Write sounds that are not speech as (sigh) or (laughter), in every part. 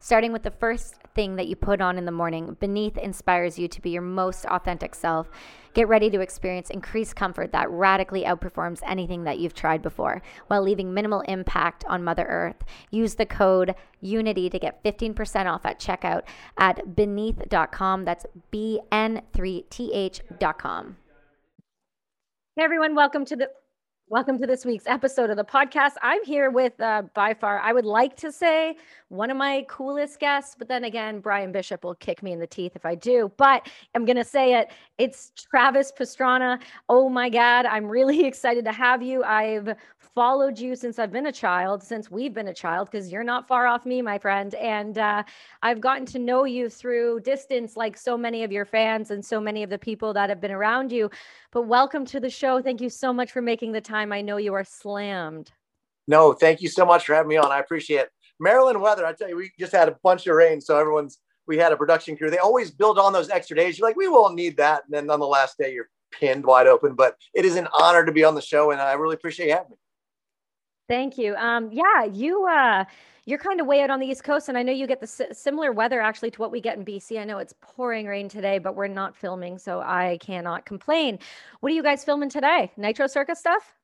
starting with the first thing that you put on in the morning. Beneath inspires you to be your most authentic self. Get ready to experience increased comfort that radically outperforms anything that you've tried before while leaving minimal impact on Mother Earth. Use the code UNITY to get 15% off at checkout at beneath.com. That's BN3TH.com. Hey everyone, welcome to the Welcome to this week's episode of the podcast. I'm here with, uh, by far, I would like to say one of my coolest guests, but then again, Brian Bishop will kick me in the teeth if I do. But I'm going to say it. It's Travis Pastrana. Oh my God, I'm really (laughs) excited to have you. I've followed you since I've been a child, since we've been a child, because you're not far off me, my friend. And uh, I've gotten to know you through distance, like so many of your fans and so many of the people that have been around you. But welcome to the show. Thank you so much for making the time. I know you are slammed. No, thank you so much for having me on. I appreciate it. Maryland weather, I tell you, we just had a bunch of rain. So everyone's, we had a production crew. They always build on those extra days. You're like, we won't need that. And then on the last day, you're pinned wide open. But it is an honor to be on the show. And I really appreciate you having me. Thank you. Um, yeah, you uh, you're kind of way out on the East Coast, and I know you get the similar weather actually to what we get in BC. I know it's pouring rain today, but we're not filming, so I cannot complain. What are you guys filming today? Nitro Circus stuff?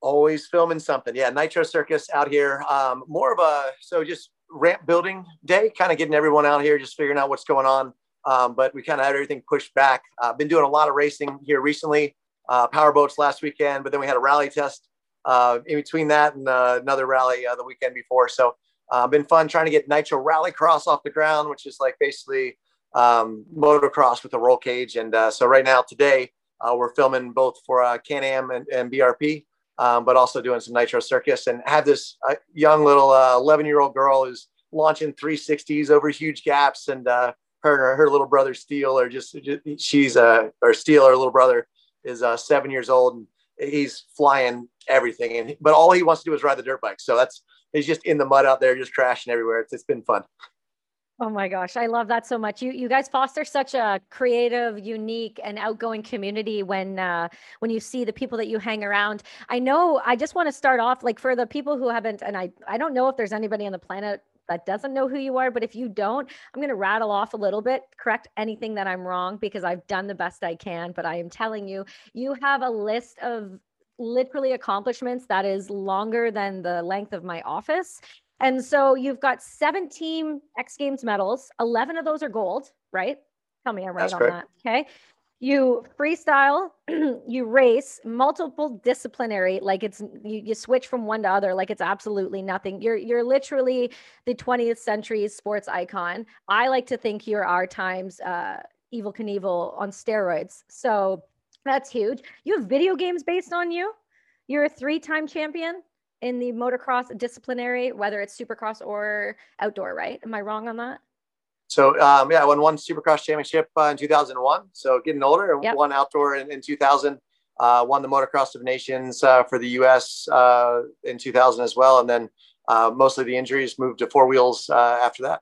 Always filming something. Yeah, Nitro Circus out here. Um, more of a so just ramp building day, kind of getting everyone out here, just figuring out what's going on. Um, but we kind of had everything pushed back. I've uh, been doing a lot of racing here recently. Uh, power boats last weekend, but then we had a rally test uh, in between that and uh, another rally uh, the weekend before. So uh, been fun trying to get Nitro Rallycross off the ground, which is like basically um, motocross with a roll cage. And uh, so right now today uh, we're filming both for Can-Am and, and BRP, um, but also doing some Nitro Circus and have this uh, young little 11 year old girl who's launching 360s over huge gaps and her her, her little brother Steele are just, just she's uh or Steele her little brother is uh, seven years old and he's flying everything. And but all he wants to do is ride the dirt bike. So that's he's just in the mud out there, just crashing everywhere. It's, it's been fun. Oh my gosh, I love that so much. You you guys foster such a creative, unique, and outgoing community when uh, when you see the people that you hang around. I know. I just want to start off like for the people who haven't, and I I don't know if there's anybody on the planet that doesn't know who you are, but if you don't, I'm going to rattle off a little bit, correct anything that I'm wrong because I've done the best I can. But I am telling you, you have a list of literally accomplishments that is longer than the length of my office. And so you've got 17 X Games medals, 11 of those are gold, right? Tell me I'm right That's on correct. that. Okay? You freestyle (clears throat) you race multiple disciplinary like it's you, you switch from one to other like it's absolutely nothing. You're you're literally the 20th century sports icon. I like to think you're our times uh Evel Knievel on steroids. So that's huge. You have video games based on you? You're a three-time champion in the motocross disciplinary whether it's supercross or outdoor right am i wrong on that so um, yeah, I won one Supercross championship uh, in 2001. So getting older, yep. won outdoor in, in 2000. Uh, won the Motocross of Nations uh, for the U.S. Uh, in 2000 as well, and then uh, mostly the injuries moved to four wheels uh, after that.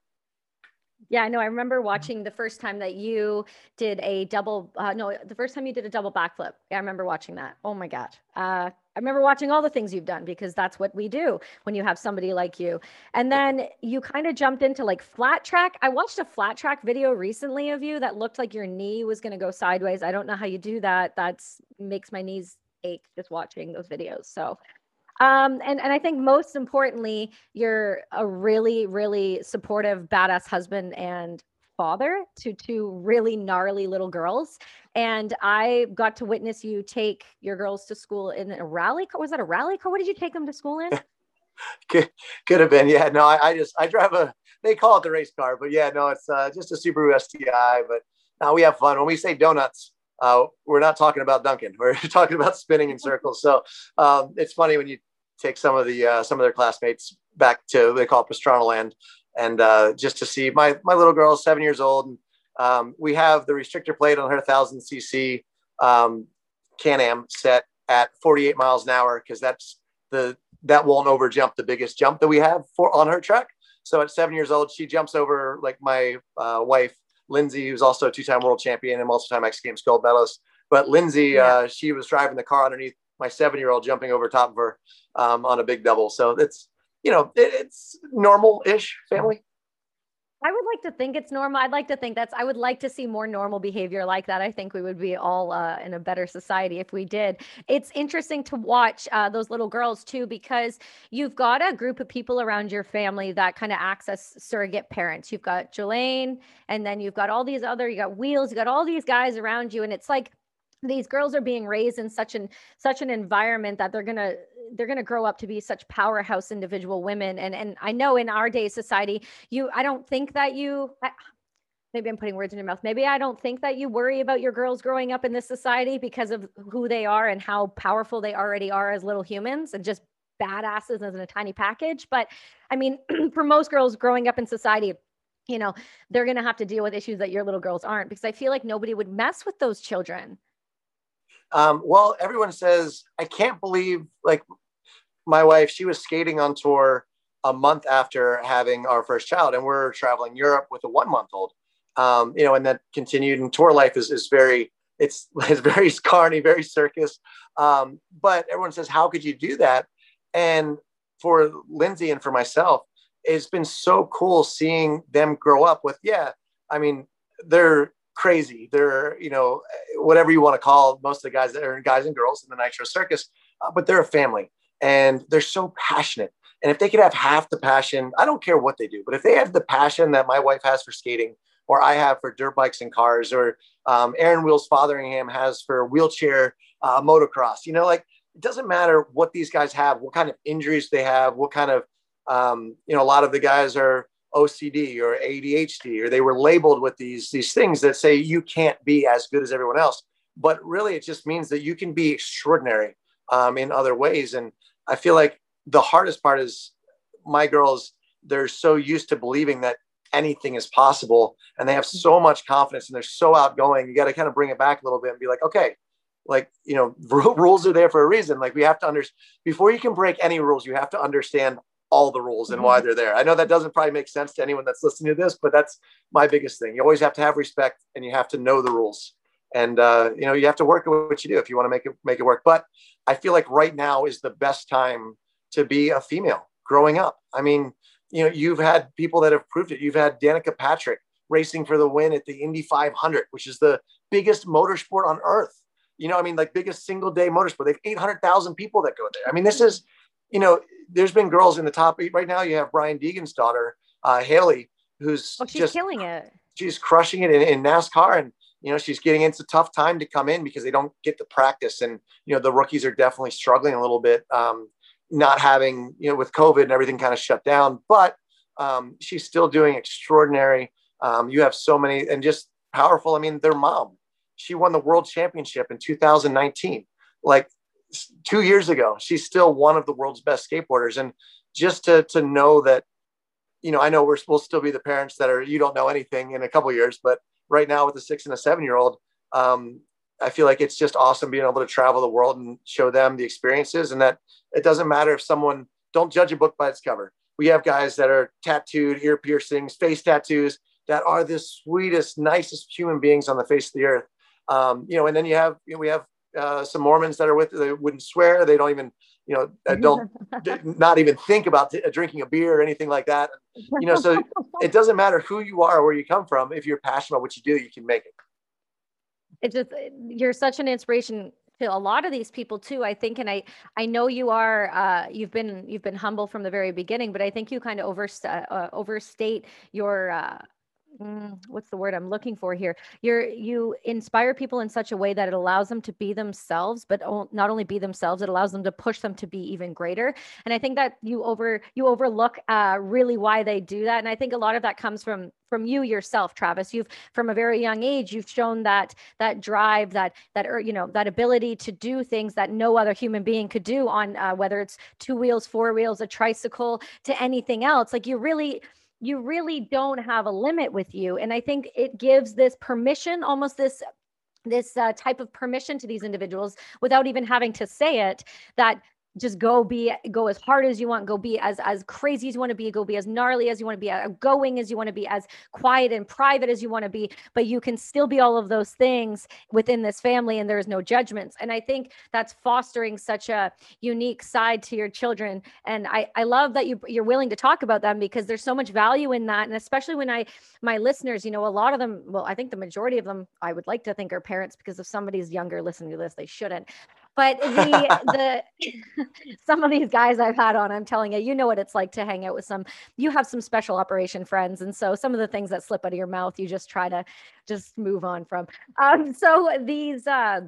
Yeah, I know. I remember watching the first time that you did a double. Uh, no, the first time you did a double backflip. Yeah, I remember watching that. Oh my god. Uh, I remember watching all the things you've done because that's what we do when you have somebody like you. And then you kind of jumped into like flat track. I watched a flat track video recently of you that looked like your knee was going to go sideways. I don't know how you do that. That's makes my knees ache just watching those videos. So um, and, and I think most importantly, you're a really, really supportive, badass husband and father to two really gnarly little girls. And I got to witness you take your girls to school in a rally car. Was that a rally car? What did you take them to school in? (laughs) could, could have been. Yeah, no, I, I, just, I drive a, they call it the race car, but yeah, no, it's uh, just a Subaru STI. But now we have fun. When we say donuts, uh, we're not talking about Dunkin'. (laughs) We're talking about spinning in (laughs) circles. So um, it's funny when you take some of the uh, some of their classmates back to they call it Pastrana Land, and uh, just to see my my little girl, seven years old, and Um, we have the restrictor plate on her 1000 cc um, Can-Am set at 48 miles an hour because that's the that won't over jump the biggest jump that we have for on her track. So at seven years old, she jumps over like my uh, wife Lindsay, who's also a two-time world champion and multi-time X Games gold medalist. But Lindsay, yeah. uh, she was driving the car underneath my seven-year-old, jumping over top of her um, on a big double. So it's you know it, it's normal-ish family. I would like to think it's normal. I'd like to think that's, I would like to see more normal behavior like that. I think we would be all uh, in a better society if we did. It's interesting to watch uh, those little girls too, because you've got a group of people around your family that kind of acts as surrogate parents. You've got Jolene, and then you've got all these other, you got Wheels, you got all these guys around you. And it's like, these girls are being raised in such an such an environment that they're going to they're going to grow up to be such powerhouse individual women. And and i know in our day society you i don't think that you I, maybe i'm putting words in your mouth. Maybe i don't think that you worry about your girls growing up in this society because of who they are and how powerful they already are as little humans and just badasses as in a tiny package. But i mean (clears throat) for most girls growing up in society you know they're going to have to deal with issues that your little girls aren't because i feel like nobody would mess with those children um, well, everyone says, I can't believe, like, my wife, she was skating on tour a month after having our first child, and we're traveling Europe with a one month old. Um, you know, and that continued, and tour life is, is very, it's, (laughs) it's very carny, very circus. Um, but everyone says, How could you do that? And for Lindsay and for myself, it's been so cool seeing them grow up with, yeah, I mean, they're crazy. They're, you know, whatever you want to call most of the guys that are guys and girls in the Nitro Circus, uh, but they're a family and they're so passionate. And if they could have half the passion, I don't care what they do, but if they have the passion that my wife has for skating, or I have for dirt bikes and cars, or um, Aaron Wheels Fotheringham has for wheelchair uh, motocross, you know, like it doesn't matter what these guys have, what kind of injuries they have, what kind of, um, you know, a lot of the guys are OCD or ADHD, or they were labeled with these, these things that say you can't be as good as everyone else. But really, it just means that you can be extraordinary um, in other ways. And I feel like the hardest part is my girls, they're so used to believing that anything is possible and they have so much confidence and they're so outgoing. You got to kind of bring it back a little bit and be like, okay, like, you know, (laughs) rules are there for a reason. Like we have to understand before you can break any rules, you have to understand all the rules and why mm-hmm. they're there. I know that doesn't probably make sense to anyone that's listening to this, but that's my biggest thing. You always have to have respect and you have to know the rules. And uh, you know, you have to work at what you do if you want to make it make it work. But I feel like right now is the best time to be a female growing up. I mean, you know, you've had people that have proved it. You've had Danica Patrick racing for the win at the Indy 500, which is the biggest motorsport on earth. You know, I mean, like biggest single day motorsport. They have 800,000 people that go there. I mean, this is, you know, there's been girls in the top eight right now. You have Brian Deegan's daughter, uh, Hailie, who's oh, she's just killing it. She's crushing it in, in NASCAR, and you know she's getting into tough time to come in because they don't get the practice, and you know the rookies are definitely struggling a little bit, um, not having you know with COVID and everything kind of shut down. But um, she's still doing extraordinary. Um, you have so many and just powerful. I mean, their mom, she won the world championship in 2019. Like two years ago. She's still one of the world's best skateboarders. And just to, to know that, you know, I know we're, we'll still be the parents that are, you don't know anything in a couple years, but right now with a six and a seven year old, um, I feel like it's just awesome being able to travel the world and show them the experiences and that it doesn't matter if someone don't judge a book by its cover. We have guys that are tattooed, ear piercings, face tattoos that are the sweetest, nicest human beings on the face of the earth. Um, you know, and then you have, you know, we have uh, some Mormons that are with they wouldn't swear. They don't even you know uh, don't (laughs) not even think about t- drinking a beer or anything like that. You know, so (laughs) it doesn't matter who you are or where you come from. If you're passionate about what you do, you can make it. It just you're such an inspiration to a lot of these people too i think and i i know you are uh, you've been you've been humble from the very beginning but i think you kind of over, uh, overstate your uh, mm, what's the word I'm looking for here? You're you inspire people in such a way that it allows them to be themselves, but not only be themselves, it allows them to push them to be even greater. And I think that you over you overlook uh, really why they do that. And I think a lot of that comes from from you yourself travis you've from a very young age you've shown that that drive that that er, you know that ability to do things that no other human being could do on uh, whether it's two wheels four wheels a tricycle to anything else like you really you really don't have a limit with you. And I think it gives this permission, almost this this uh, type of permission to these individuals without even having to say it that just go be go as hard as you want go be as as crazy as you want to be go be as gnarly as you want to be as going as you want to be as quiet and private as you want to be but you can still be all of those things within this family and there's no judgments. And i think that's fostering such a unique side to your children. And i i love that you you're willing to talk about them because there's so much value in that. And especially when i my listeners you know a lot of them well i think the majority of them i would like to think are parents because if somebody's younger listening to this they shouldn't but the (laughs) the (laughs) some of these guys I've had on, I'm telling you, you know what it's like to hang out with some. You have some special operation friends, and so some of the things that slip out of your mouth, you just try to just move on from. Um, so these. Uh,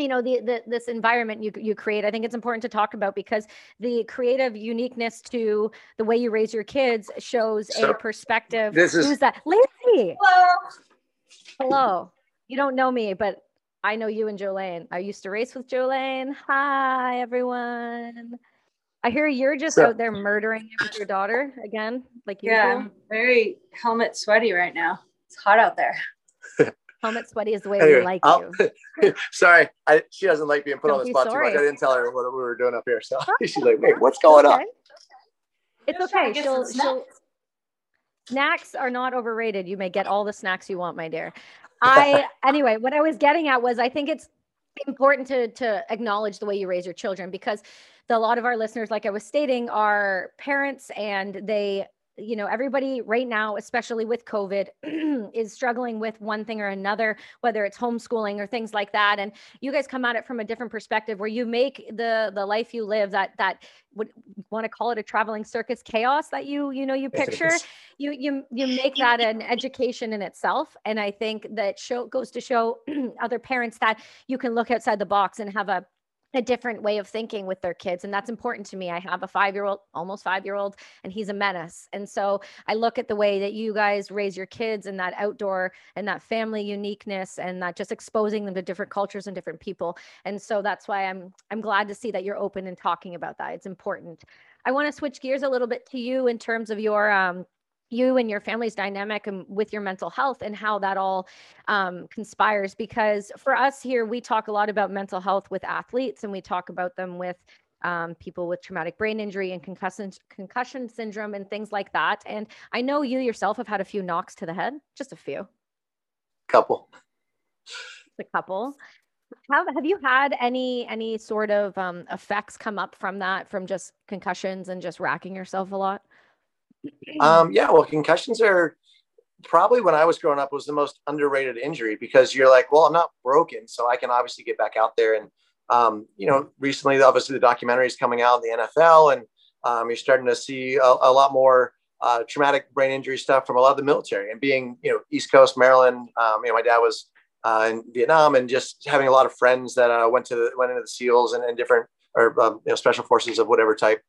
you know the, the this environment you you create i think it's important to talk about because the creative uniqueness to the way you raise your kids shows so a perspective this is who's that lacey hello hello you don't know me but I know you and Jolene. I used to race with Jolene. Hi, everyone. I hear you're just so, out there murdering your daughter again, like yeah, usual. I'm very helmet sweaty right now. It's hot out there. (laughs) helmet sweaty is the way anyway, we like I'll, you. (laughs) sorry, I, she doesn't like being put Don't on the spot sorry. too much. I didn't tell her what we were doing up here, so (laughs) she's like, "Wait, what's going okay. on?" It's okay. She'll she'll. Snacks are not overrated. You may get all the snacks you want, my dear. I anyway, what I was getting at was I think it's important to to acknowledge the way you raise your children because the, a lot of our listeners like I was stating are parents and they you know everybody right now especially with covid (clears throat) is struggling with one thing or another whether it's homeschooling or things like that. And you guys come at it from a different perspective where you make the the life you live that that would want to call it a traveling circus chaos that you you know you picture. You you you make (laughs) that an education in itself. And i think that show goes to show (clears throat) other parents that you can look outside the box and have a a different way of thinking with their kids and that's important to me i have a five year old almost five year old and he's a menace and so i look at the way that you guys raise your kids and that outdoor and that family uniqueness and that just exposing them to different cultures and different people and so that's why i'm i'm glad to see that you're open and talking about that it's important. I want to switch gears a little bit to you in terms of your um you and your family's dynamic and with your mental health and how that all um, conspires because for us here we talk a lot about mental health with athletes and we talk about them with um, people with traumatic brain injury and concussion concussion syndrome and things like that and i know you yourself have had a few knocks to the head just a few. Couple. A couple. Have, have you had any any sort of um, effects come up from that from just concussions and just racking yourself a lot um, yeah, well, concussions are probably when I was growing up was the most underrated injury because you're like, well, I'm not broken, so I can obviously get back out there. And um, you know, recently, obviously, the documentary is coming out in the NFL, and um, you're starting to see a, a lot more uh, traumatic brain injury stuff from a lot of the military. And being, you know, East Coast Maryland, um, you know, my dad was uh, in Vietnam, and just having a lot of friends that uh, went to the, went into the SEALs and, and different or um, you know special forces of whatever type.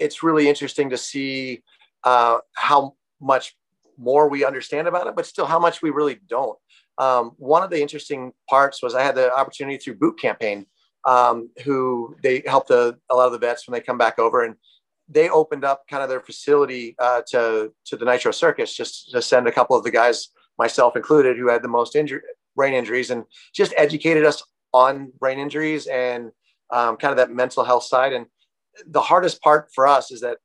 It's really interesting to see uh, how much more we understand about it, but still how much we really don't. Um, one of the interesting parts was I had the opportunity through Boot Campaign, um, who they helped a, a, lot of the vets when they come back over, and they opened up kind of their facility uh, to to the Nitro Circus just to send a couple of the guys, myself included, who had the most injury, brain injuries, and just educated us on brain injuries and um, kind of that mental health side. And the hardest part for us is that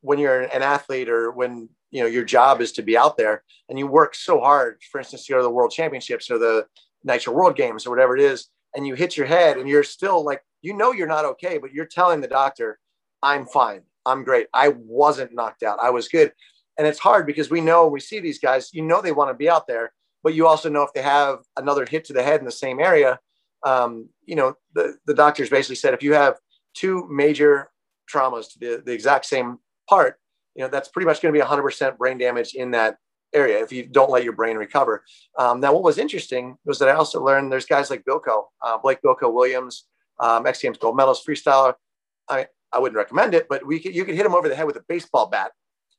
when you're an athlete or when you know your job is to be out there and you work so hard for instance to go to the world championships or the nitro world games or whatever it is and you hit your head and you're still like you know you're not okay but you're telling the doctor i'm fine. I'm great. I wasn't knocked out. I was good. And it's hard because we know we see these guys you know they want to be out there but you also know if they have another hit to the head in the same area um, you know the, the doctors basically said if you have two major traumas to the, the exact same part, you know, that's pretty much going to be 100% brain damage in that area if you don't let your brain recover. Um, now, what was interesting was that I also learned there's guys like Bilko, uh, Blake Bilko Williams, um, X Games gold medalist freestyler. I, I wouldn't recommend it, but we could, you could hit him over the head with a baseball bat.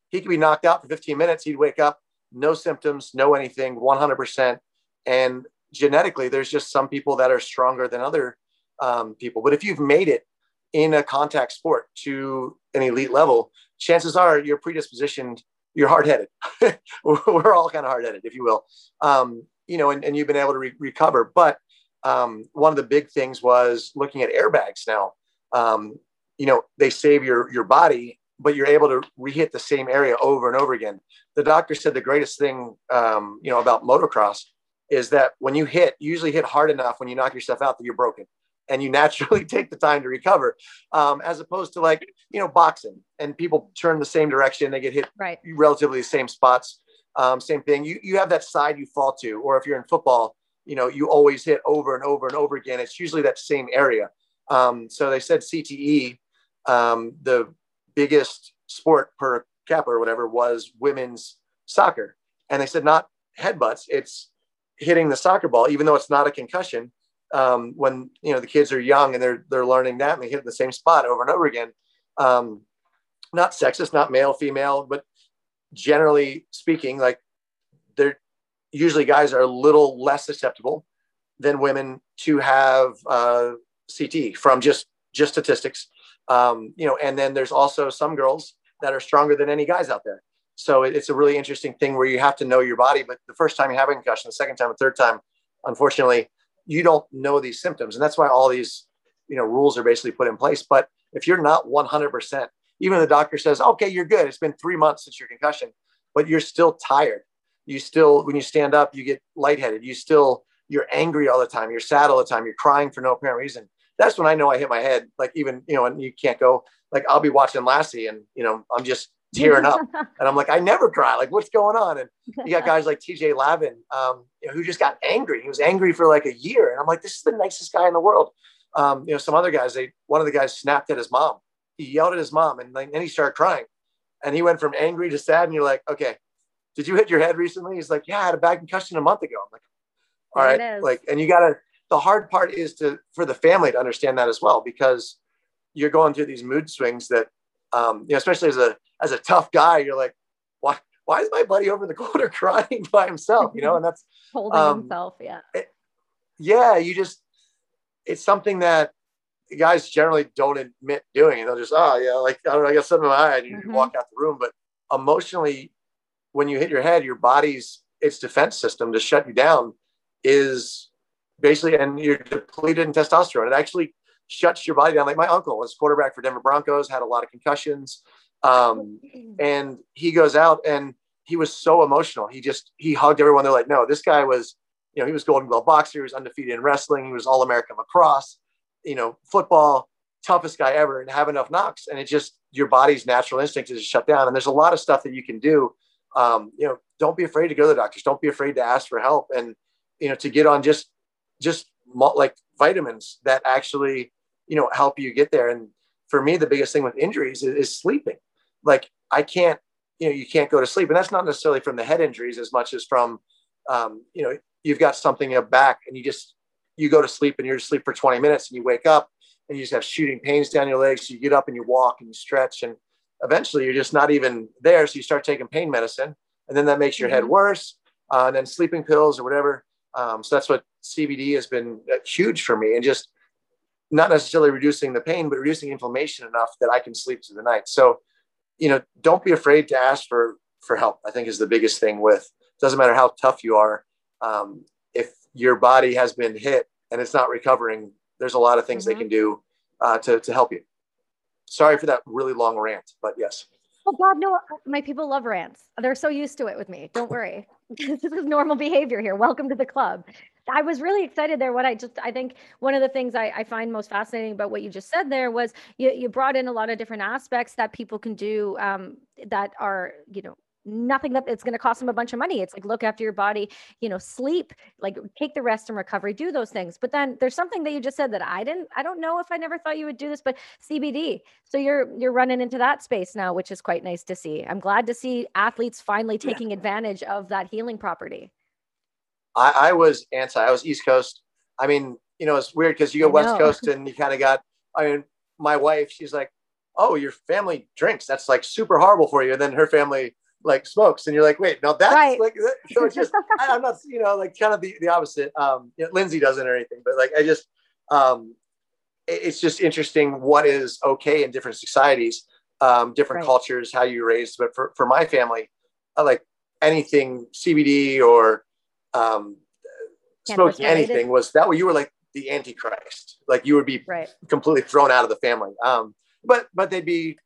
He could be knocked out for 15 minutes. He'd wake up, no symptoms, no anything, 100%. And genetically, there's just some people that are stronger than other um, people. But if you've made it in a contact sport to an elite level, chances are you're predispositioned, you're hard headed. (laughs) We're all kind of hard headed, if you will. Um, you know, and, and you've been able to re- recover. But um, one of the big things was looking at airbags now. Um, you know, they save your, your body, but you're able to re-hit the same area over and over again. The doctor said the greatest thing, um, you know, about motocross is that when you hit, usually hit hard enough when you knock yourself out that you're broken and you naturally (laughs) take the time to recover um, as opposed to like you know boxing and people turn the same direction they get hit right. relatively the same spots um, same thing. You, you have that side you fall to or if you're in football you know you always hit over and over and over again. It's usually that same area. Um, so they said cte um, the biggest sport per capita or whatever was women's soccer. And they said not headbutts it's hitting the soccer ball even though it's not a concussion um, when you know the kids are young and they're they're learning that and they hit the same spot over and over again. Um, not sexist, not male, female, but generally speaking, like they're usually guys are a little less susceptible than women to have uh, CT from just just statistics. Um, you know, and then there's also some girls that are stronger than any guys out there. So it's a really interesting thing where you have to know your body. But the first time you have a concussion, the second time, the third time, unfortunately, you don't know these symptoms. And that's why all these, you know, rules are basically put in place. But if you're not 100%, even the doctor says, okay, you're good. It's been three months since your concussion, but you're still tired. You still, when you stand up, you get lightheaded. You still, you're angry all the time. You're sad all the time. You're crying for no apparent reason. That's when I know I hit my head. Like even, you know, and you can't go, like I'll be watching Lassie and, you know, I'm just tearing up. (laughs) and I'm like, I never cry. Like, what's going on? And you got (laughs) guys like TJ Lavin, um, you know, who just got angry. He was angry for like a year. And I'm like, this is the nicest guy in the world. Um, you know, some other guys, they, one of the guys snapped at his mom. He yelled at his mom and then he started crying. And he went from angry to sad. And you're like, okay, did you hit your head recently? He's like, yeah, I had a bad concussion a month ago. I'm like, all right. Like, and you got to, the hard part is to, for the family to understand that as well, because you're going through these mood swings that, um, you know, especially as a, as a tough guy, you're like, why, why is my buddy over in the (laughs) corner crying by himself? You know, and that's (laughs) holding um, himself. Yeah. It, yeah. You just, it's something that guys generally don't admit doing. And they'll just, oh yeah, like, I don't know, I got something in my eye and you mm-hmm. walk out the room. But emotionally, when you hit your head, your body's, its defense system to shut you down is basically, and you're depleted in testosterone. It actually shuts your body down. Like my uncle was quarterback for Denver Broncos, had a lot of concussions. Um, and he goes out and he was so emotional. He just, he hugged everyone. They're like, no, this guy was, you know, he was golden glove boxer. He was undefeated in wrestling. He was all American lacrosse, you know, football, toughest guy ever and have enough knocks. And it just, your body's natural instinct is to shut down. And there's a lot of stuff that you can do. Um, you know, don't be afraid to go to the doctors. Don't be afraid to ask for help. And, you know, to get on just, just like vitamins that actually, you know, help you get there. And for me, the biggest thing with injuries is, is sleeping like I can't, you know, you can't go to sleep. And that's not necessarily from the head injuries as much as from, um, you know, you've got something in your back and you just, you go to sleep and you're asleep for 20 minutes and you wake up and you just have shooting pains down your legs. So you get up and you walk and you stretch and eventually you're just not even there. So you start taking pain medicine and then that makes your mm-hmm. head worse. Uh, and then sleeping pills or whatever. Um, so that's what CBD has been uh, huge for me and just not necessarily reducing the pain, but reducing inflammation enough that I can sleep through the night. So you know, don't be afraid to ask for for help. I think is the biggest thing with doesn't matter how tough you are. Um, if your body has been hit and it's not recovering, there's a lot of things mm-hmm. they can do uh, to to help you. Sorry for that really long rant, but yes. Oh God, no! My people love rants. They're so used to it with me. Don't worry. (laughs) this is normal behavior here. Welcome to the club. I was really excited there. What I just, I think one of the things I, I find most fascinating about what you just said there was you, you brought in a lot of different aspects that people can do um, that are, you know, nothing that it's going to cost them a bunch of money. It's like look after your body, you know, sleep, like take the rest and recovery, do those things. But then there's something that you just said that I didn't, I don't know if I never thought you would do this, but CBD. So you're you're running into that space now, which is quite nice to see. I'm glad to see athletes finally taking yeah. advantage of that healing property. I, I was anti. I was East Coast. I mean, you know, it's weird because you go West Coast and you kind of got. I mean, my wife, she's like, "Oh, your family drinks. That's like super horrible for you." And then her family like smokes, and you're like, "Wait, no, that's right. like." So it's just I, am not, you know, like kind of the, the opposite. Um, you know, Lindsay doesn't or anything, but like I just, um, it's just interesting what is okay in different societies, um, different Right. cultures, how you raised. But for, for my family, I like anything CBD or um, smoking anything was that way you were like the antichrist. Like you would be Right. completely thrown out of the family. Um, but but they'd be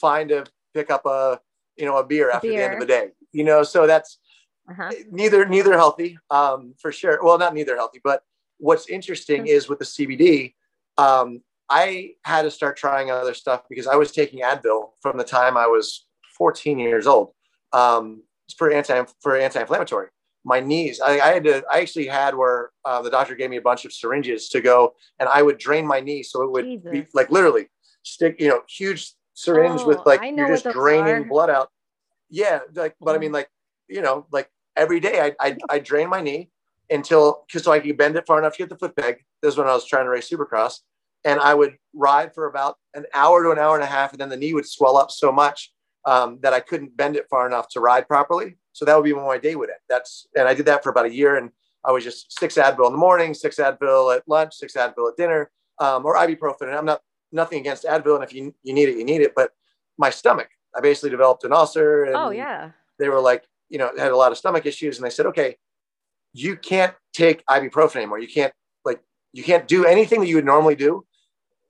fine to pick up a you know a beer after the end of the day. You know, so that's Uh-huh. neither neither healthy um, for sure. Well, not neither healthy, but what's interesting Mhm. is with the CBD. Um, I had to start trying other stuff because I was taking Advil from the time I was 14 years old um, for anti for anti-inflammatory. My knees, I, I had to. I actually had where uh, the doctor gave me a bunch of syringes to go, and I would drain my knee so it would be like literally stick, you know, huge syringe with Oh, like you're just draining are. blood out. Yeah, like, but I mean, like, you know, like every day I I, I drain my knee until because so I could bend it far enough to get the foot peg. This is when I was trying to race supercross, and I would ride for about an hour to an hour and a half, and then the knee would swell up so much um, that I couldn't bend it far enough to ride properly. So that would be when my day would end. That's and I did that for about a year, and I was just six Advil in the morning, six Advil at lunch, six Advil at dinner, um, or ibuprofen. And I'm not nothing against Advil, and if you you need it, you need it. But my stomach, I basically developed an ulcer. And Oh yeah. they were like, you know, had a lot of stomach issues, and they said, okay, you can't take ibuprofen anymore. You can't like you can't do anything that you would normally do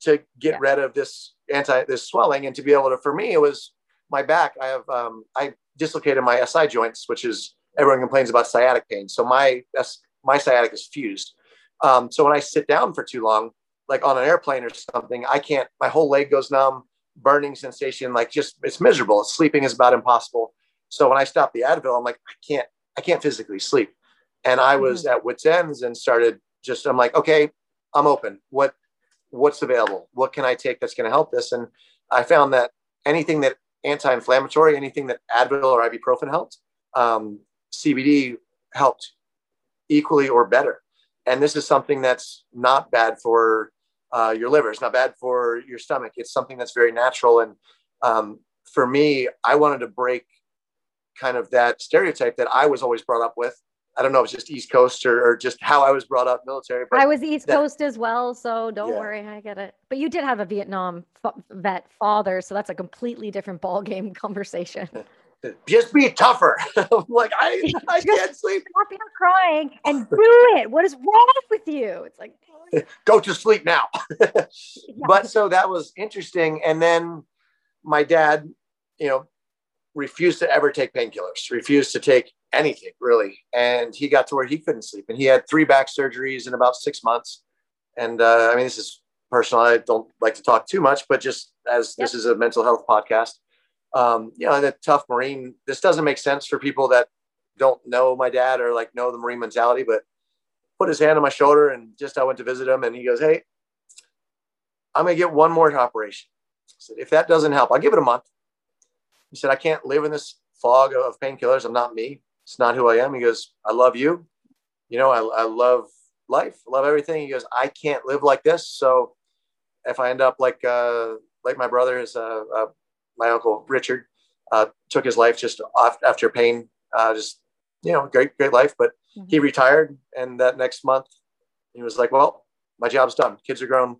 to get Yeah. rid of this anti this swelling and to be able to. For me, it was my back. I have um, I dislocated my SI joints, which is everyone complains about sciatic pain. So my my sciatic is fused. Um, so when I sit down for too long, like on an airplane or something, I can't. My whole leg goes numb, burning sensation, like just it's miserable. Sleeping is about impossible. So when I stopped the Advil, I'm like, I can't, I can't physically sleep. And I was at wits ends and started just, I'm like, okay, I'm open. What, what's available? What can I take that's going to help this? And I found that anything that anti-inflammatory, anything that Advil or ibuprofen helped, um, CBD helped equally or better. And this is something that's not bad for uh, your liver. It's not bad for your stomach. It's something that's very natural. And um, for me, I wanted to break kind of that stereotype that I was always brought up with. I don't know if it's just East Coast or, or just how I was brought up military, but I was East that- Coast as well, so don't Yeah. worry, I get it. But you did have a Vietnam vet father, so that's a completely different ball game (laughs) conversation. (laughs) just be tougher. (laughs) Like, I, I can't sleep. Stop your crying and do it. What is wrong with you? It's like, Go to sleep now. yeah. but so that was interesting. And then my dad, you know, refused to ever take painkillers, refused to take anything really. And he got to where he couldn't sleep. And he had three back surgeries in about six months. And uh, I mean, this is personal. I don't like to talk too much, but just as this is a mental health podcast, um, you know, the tough Marine, this doesn't make sense for people that don't know my dad or like know the Marine mentality, but put his hand on my shoulder and just I went to visit him and he goes, Hey, I'm gonna get one more operation. I said, if that doesn't help, I'll give it a month. He said, I can't live in this fog of painkillers. I'm not me. It's not who I am. He goes, I love you. You know, I, I love life, love everything. He goes, I can't live like this. So if I end up like uh, like my brother, is uh, uh, my uncle Richard, uh, took his life just off after pain. Uh, just you know, great great life. But he retired, and that next month, he was like, "Well, my job's done. Kids are grown,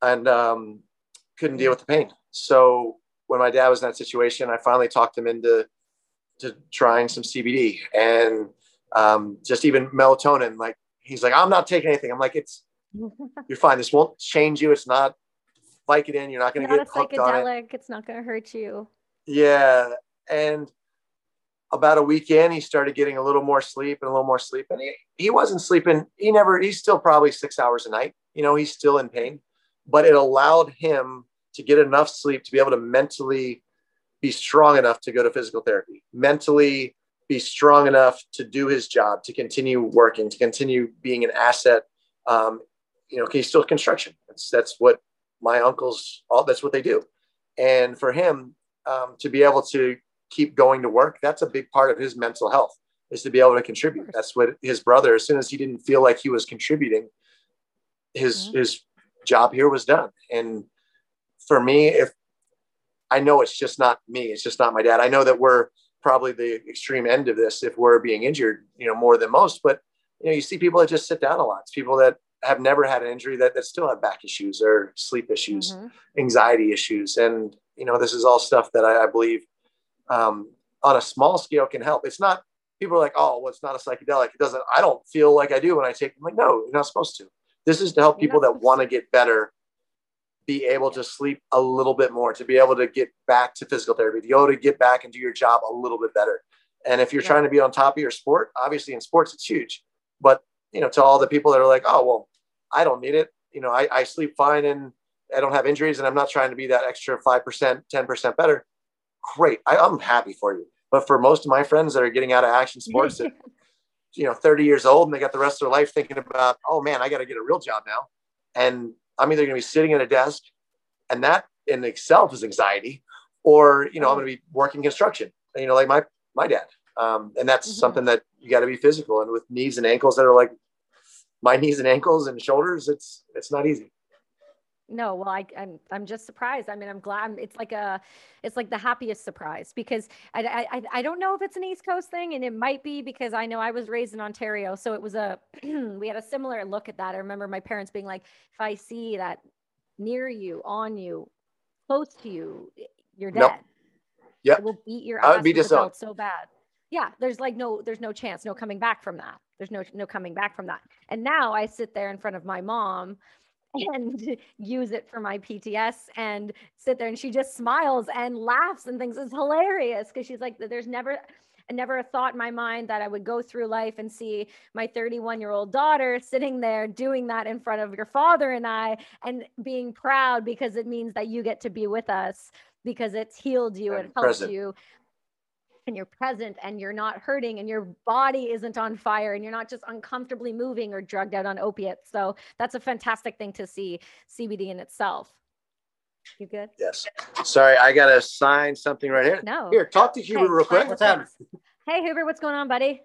and um, couldn't deal with the pain." So when my dad was in that situation, I finally talked him into to trying some CBD and um, just even melatonin. Like he's like, "I'm not taking anything." I'm like, "It's (laughs) you're fine. This won't change you. It's not like it in. You're not going to get hooked on it." psychedelic. It's not going to hurt you. Yeah. And about a week in, he started getting a little more sleep and a little more sleep. And he, he wasn't sleeping. He never, he's still probably six hours a night. You know, he's still in pain, but it allowed him to get enough sleep to be able to mentally be strong enough to go to physical therapy, mentally be strong enough to do his job, to continue working, to continue being an asset. Um, you know, he's still construction. That's, that's what my uncles, all that's what they do. And for him, um, to be able to keep going to work, that's a big part of his mental health is to be able to contribute. That's what his brother, as soon as he didn't feel like he was contributing, his Mhm. his job here was done. And for me, if I know it's just not me, it's just not my dad. I know that we're probably the extreme end of this if we're being injured, you know, more than most. But you know, you see people that just sit down a lot. It's people that have never had an injury that, that still have back issues or sleep issues, mm-hmm. anxiety issues. And, you know, this is all stuff that I, I believe um, on a small scale can help. It's not, people are like, oh, well, it's not a psychedelic. It doesn't, I don't feel like I do when I take, I'm like, no, you're not supposed to. This is to help people that want to get better be able to sleep a little bit more, to be able to get back to physical therapy, to be able to get back and do your job a little bit better. And if you're yeah. trying to be on top of your sport, obviously in sports it's huge. But you know, to all the people that are like, oh well, I don't need it. You know, I, I sleep fine and I don't have injuries, and I'm not trying to be that extra five percent, ten percent better. Great, I, I'm happy for you. But for most of my friends that are getting out of action sports, that, (laughs) you know, 30 years old and they got the rest of their life thinking about, oh man, I got to get a real job now, and I'm either going to be sitting at a desk, and that in itself is anxiety, or you know, I'm going to be working construction. You know, like my my dad, um, and that's mm-hmm. something that you got to be physical. And with knees and ankles that are like my knees and ankles and shoulders, it's it's not easy. No, well, I, I'm I'm just surprised. I mean, I'm glad. It's like a, it's like the happiest surprise because I, I I don't know if it's an East Coast thing, and it might be because I know I was raised in Ontario, so it was a (clears throat) we had a similar look at that. I remember my parents being like, if I see that near you, on you, close to you, you're dead. Nope. Yeah, it will beat your ass. I would be disowned so bad. Yeah, there's like no, there's no chance, no coming back from that. There's no no coming back from that. And now I sit there in front of my mom and (laughs) use it for my PTS and sit there and she just smiles and laughs and thinks it's hilarious because she's like, there's never, never a thought in my mind that I would go through life and see my 31 year old daughter sitting there doing that in front of your father and I and being proud because it means that you get to be with us because it's healed you, and helps you and you're present and you're not hurting and your body isn't on fire and you're not just uncomfortably moving or drugged out on opiates. So that's a fantastic thing to see CBD in itself. You good? Yes. Sorry, I gotta sign something right here. No. Here, talk to Huber real quick. What's happening? Hey Huber, what's going on, buddy?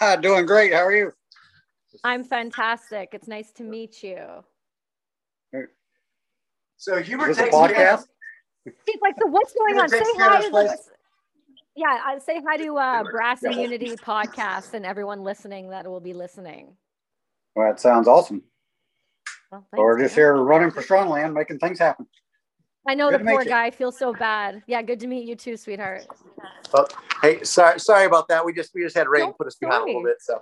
Uh, doing great. How are you? I'm fantastic. It's nice to meet you. So Huber takes podcast. He's like, so what's going on? Say hi to the, yeah, I say hi to uh, Brass and Unity podcast and everyone listening that will be listening. Well, that sounds awesome. Well, we're just here running for Strongland, making things happen. I know good the poor guy feels so bad. Yeah, good to meet you too, sweetheart. Well, hey, sorry, sorry about that. We just we just had rain put us behind a little bit, so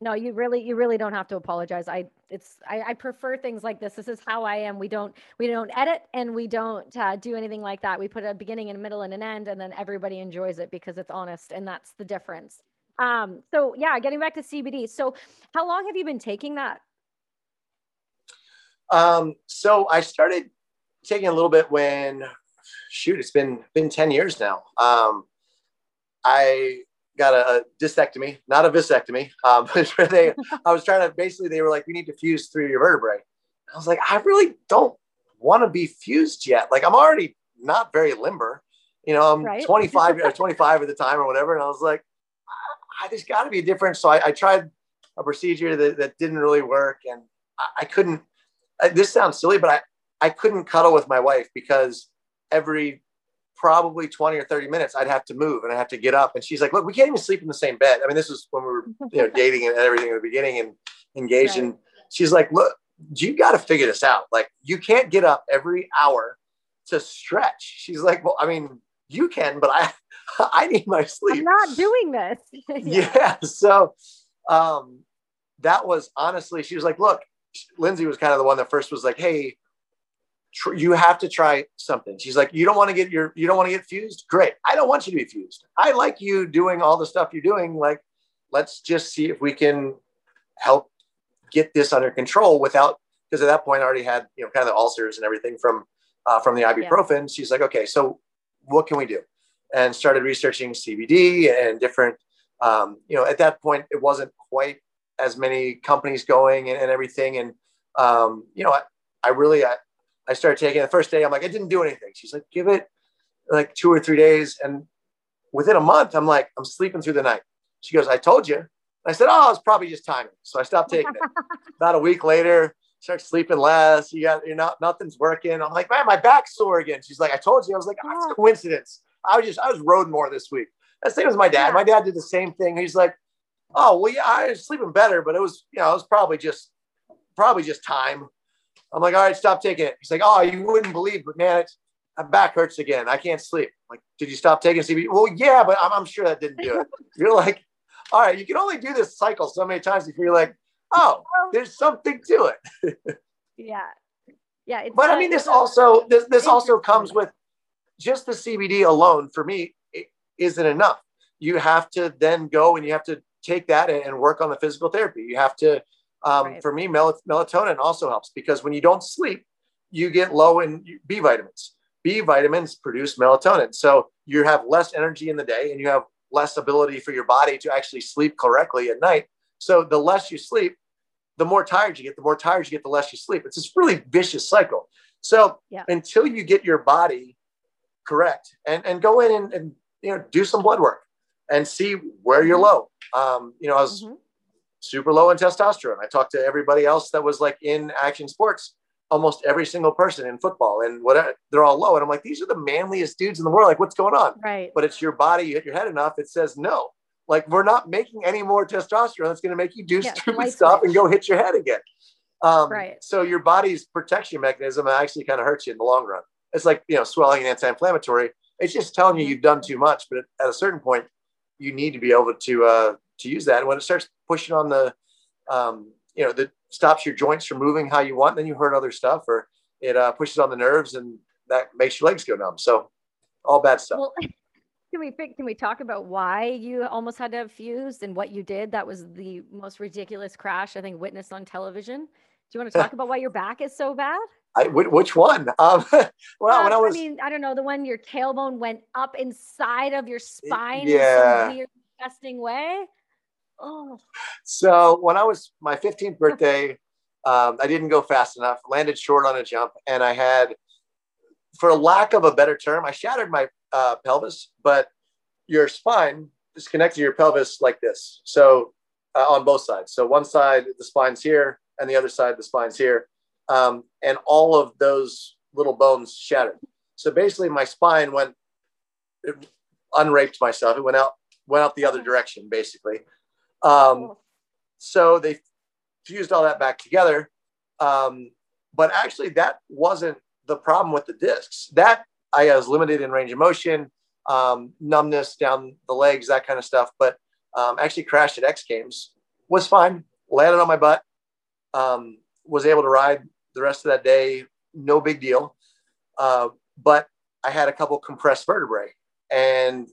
no you really you really don't have to apologize. I it's I, I, prefer things like this. This is how i am. We don't we don't edit and we don't uh, do anything like that. We put a beginning and a middle and an end and then everybody enjoys it because it's honest and that's the difference. Um so yeah getting back to cbd so how long have you been taking that? Um so i started taking a little bit when shoot it's been been 10 years now. Um i got a, a not a vasectomy. Um, (laughs) but they, (laughs) I was trying to basically, they were like, we need to fuse through your vertebrae. I was like, I really don't want to be fused yet. Like I'm already not very limber. You know, I'm right? 25 or (laughs) 25 at the time or whatever. And I was like, I, I just got to be different. So I, I, tried a procedure that, that didn't really work. And I, I couldn't, this sounds silly, but I, I couldn't cuddle with my wife because every probably 20 or 30 minutes, I'd have to move and I have to get up. And she's like, look, we can't even sleep in the same bed. I mean, this was when we were, you know, (laughs) dating and everything in the beginning and engaged. Right. And she's like, look, you got to figure this out. Like you can't get up every hour to stretch. She's like, well, I mean, you can, but I, (laughs) I need my sleep. I'm not doing this. (laughs) yeah. yeah. So, um, that was honestly, she was like, look, Lindsay was kind of the one that first was like, Hey, tr- you have to try something. She's like, you don't want to get your, you don't want to get fused. Great. I don't want you to be fused. I like you doing all the stuff you're doing. Like, let's just see if we can help get this under control without, because at that point I already had, you know, kind of the ulcers and everything from, uh, from the ibuprofen. Yeah. She's like, okay, so what can we do? And started researching CBD and different, um, you know, at that point it wasn't quite as many companies going and, and everything. And, um, you know, I, I really, I, I started taking it. the first day. I'm like, I didn't do anything. She's like, give it like two or three days. And within a month, I'm like, I'm sleeping through the night. She goes, I told you. I said, oh, it's probably just timing. So I stopped taking it. (laughs) About a week later, start sleeping less. You got, you're not, nothing's working. I'm like, man, my back's sore again. She's like, I told you. I was like, oh, it's coincidence. I was just, I was road more this week. The same as my dad. My dad did the same thing. He's like, oh, well, yeah, I was sleeping better, but it was, you know, it was probably just probably just time. I'm like, all right, stop taking it. He's like, oh, you wouldn't believe, but man, it's, my back hurts again. I can't sleep. I'm like, did you stop taking CBD? Well, yeah, but I'm, I'm sure that didn't do it. (laughs) You're like, all right, you can only do this cycle so many times before you're like, oh, there's something to it. (laughs) yeah. Yeah. but I mean, this also, this, this also comes with just the CBD alone for me isn't enough. You have to then go and you have to take that and work on the physical therapy. You have to, um, right. for me, mel- melatonin also helps because when you don't sleep, you get low in B vitamins. B vitamins produce melatonin. So you have less energy in the day and you have less ability for your body to actually sleep correctly at night. So the less you sleep, the more tired you get, the more tired you get, the less you sleep. It's this really vicious cycle. So yeah. until you get your body correct and, and go in and, and you know do some blood work and see where you're mm-hmm. low. Um, you know, I was mm-hmm. Super low in testosterone. I talked to everybody else that was like in action sports, almost every single person in football and whatever, they're all low. And I'm like, these are the manliest dudes in the world. Like, what's going on? Right. But it's your body, you hit your head enough, it says no. Like, we're not making any more testosterone that's going to make you do yeah, stupid stuff and go hit your head again. Um, right. So your body's protection mechanism actually kind of hurts you in the long run. It's like, you know, swelling and anti-inflammatory. It's just telling you mm-hmm. you've done too much, but at a certain point, you need to be able to uh, to use that. And when it starts pushing on the, um, you know, that stops your joints from moving how you want, then you hurt other stuff, or it uh, pushes on the nerves, and that makes your legs go numb. So, all bad stuff. Well, (laughs) can we can we talk about why you almost had to have fused and what you did? That was the most ridiculous crash I think witnessed on television. Do you want to talk (laughs) about why your back is so bad? I, which one? (laughs) Um, well, when I was, I mean, I don't know, the one your tailbone went up inside of your spine yeah. in some weird, disgusting way. Oh. So when I was my 15th birthday, um, I didn't go fast enough, landed short on a jump, and I had, for lack of a better term, I shattered my uh, pelvis, but your spine is connected to your pelvis like this. So uh, on both sides. So one side, the spine's here, and the other side, the spine's here um, and all of those little bones shattered. So basically, my spine went it unraped myself. It went out went out the other direction, basically. Um, so they fused all that back together. Um, but actually, that wasn't the problem with the discs. That I was limited in range of motion, um, numbness down the legs, that kind of stuff. But um, actually, crashed at X Games was fine. Landed on my butt. Um, was able to ride the rest of that day, no big deal. Uh, but I had a couple compressed vertebrae, and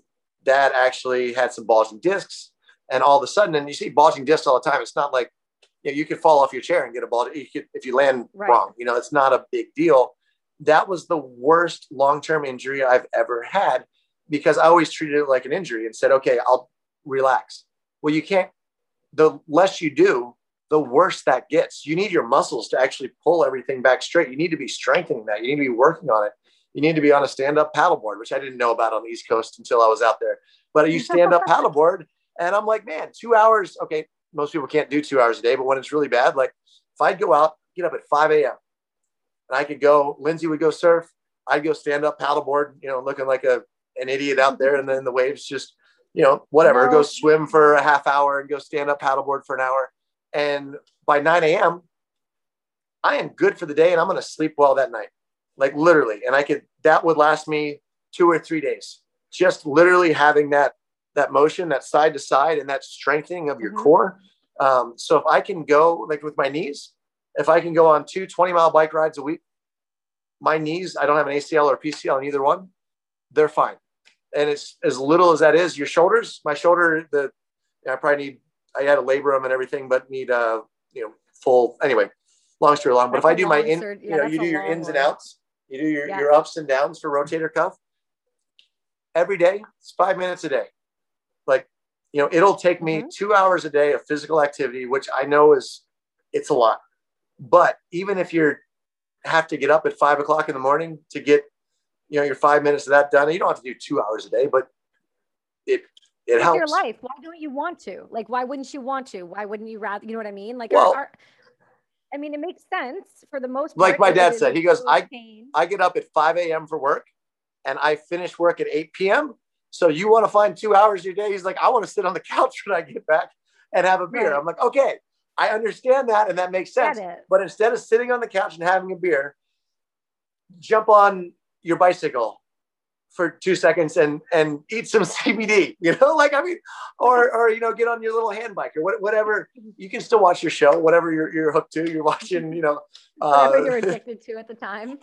that actually had some bulging discs. And all of a sudden, and you see bulging discs all the time. It's not like you, know, you could fall off your chair and get a bulge you could, if you land right. wrong. You know, it's not a big deal. That was the worst long-term injury I've ever had because I always treated it like an injury and said, "Okay, I'll relax." Well, you can't. The less you do, the worse that gets. You need your muscles to actually pull everything back straight. You need to be strengthening that. You need to be working on it. You need to be on a stand up paddleboard, which I didn't know about on the East Coast until I was out there. But you (laughs) stand up paddleboard, and I'm like, man, two hours. Okay, most people can't do two hours a day, but when it's really bad, like if I'd go out, get up at 5 a.m. and I could go, Lindsay would go surf. I'd go stand up paddleboard, you know, looking like a an idiot out there, and then the waves just, you know, whatever. Go swim for a half hour and go stand up paddleboard for an hour and by 9 a.m., I am good for the day and I'm going to sleep well that night. Like literally. And I could, that would last me two or three days. Just literally having that, that motion, that side to side and that strengthening of your mm-hmm. core. Um, so if I can go like with my knees, if I can go on two 20 mile bike rides a week, my knees, I don't have an ACL or PCL in either one. They're fine. And it's as little as that is your shoulders, my shoulder, the, I probably need I had labor them and everything, but need uh you know full anyway. Long story long, but if I do my in, yeah, you know, you do your ins and outs, you do your, yeah. your ups and downs for rotator cuff every day. It's five minutes a day. You know, it'll take me mm-hmm. two hours a day of physical activity, which I know is it's a lot. But even if you're have to get up at five o'clock in the morning to get, you know, your five minutes of that done, you don't have to do two hours a day, but it it it's helps. your life. Why don't you want to? Like, why wouldn't you want to? Why wouldn't you rather? You know what I mean? Like, well, I mean, it makes sense for the most part. Like my dad said, he goes, I, I get up at 5 a.m. for work and I finish work at 8 p.m. So you want to find two hours a your day? He's like, I want to sit on the couch (laughs) when I get back and have a beer. Right. I'm like, okay, I understand that, and that makes sense. But instead of sitting on the couch and having a beer, jump on your bicycle for two seconds and and eat some (laughs) CBD. You know, like I mean, or or you know, get on your little hand bike or whatever. You can still watch your show, whatever you're you're hooked to. You're watching, you know, whatever uh, you're (laughs) addicted to at the time.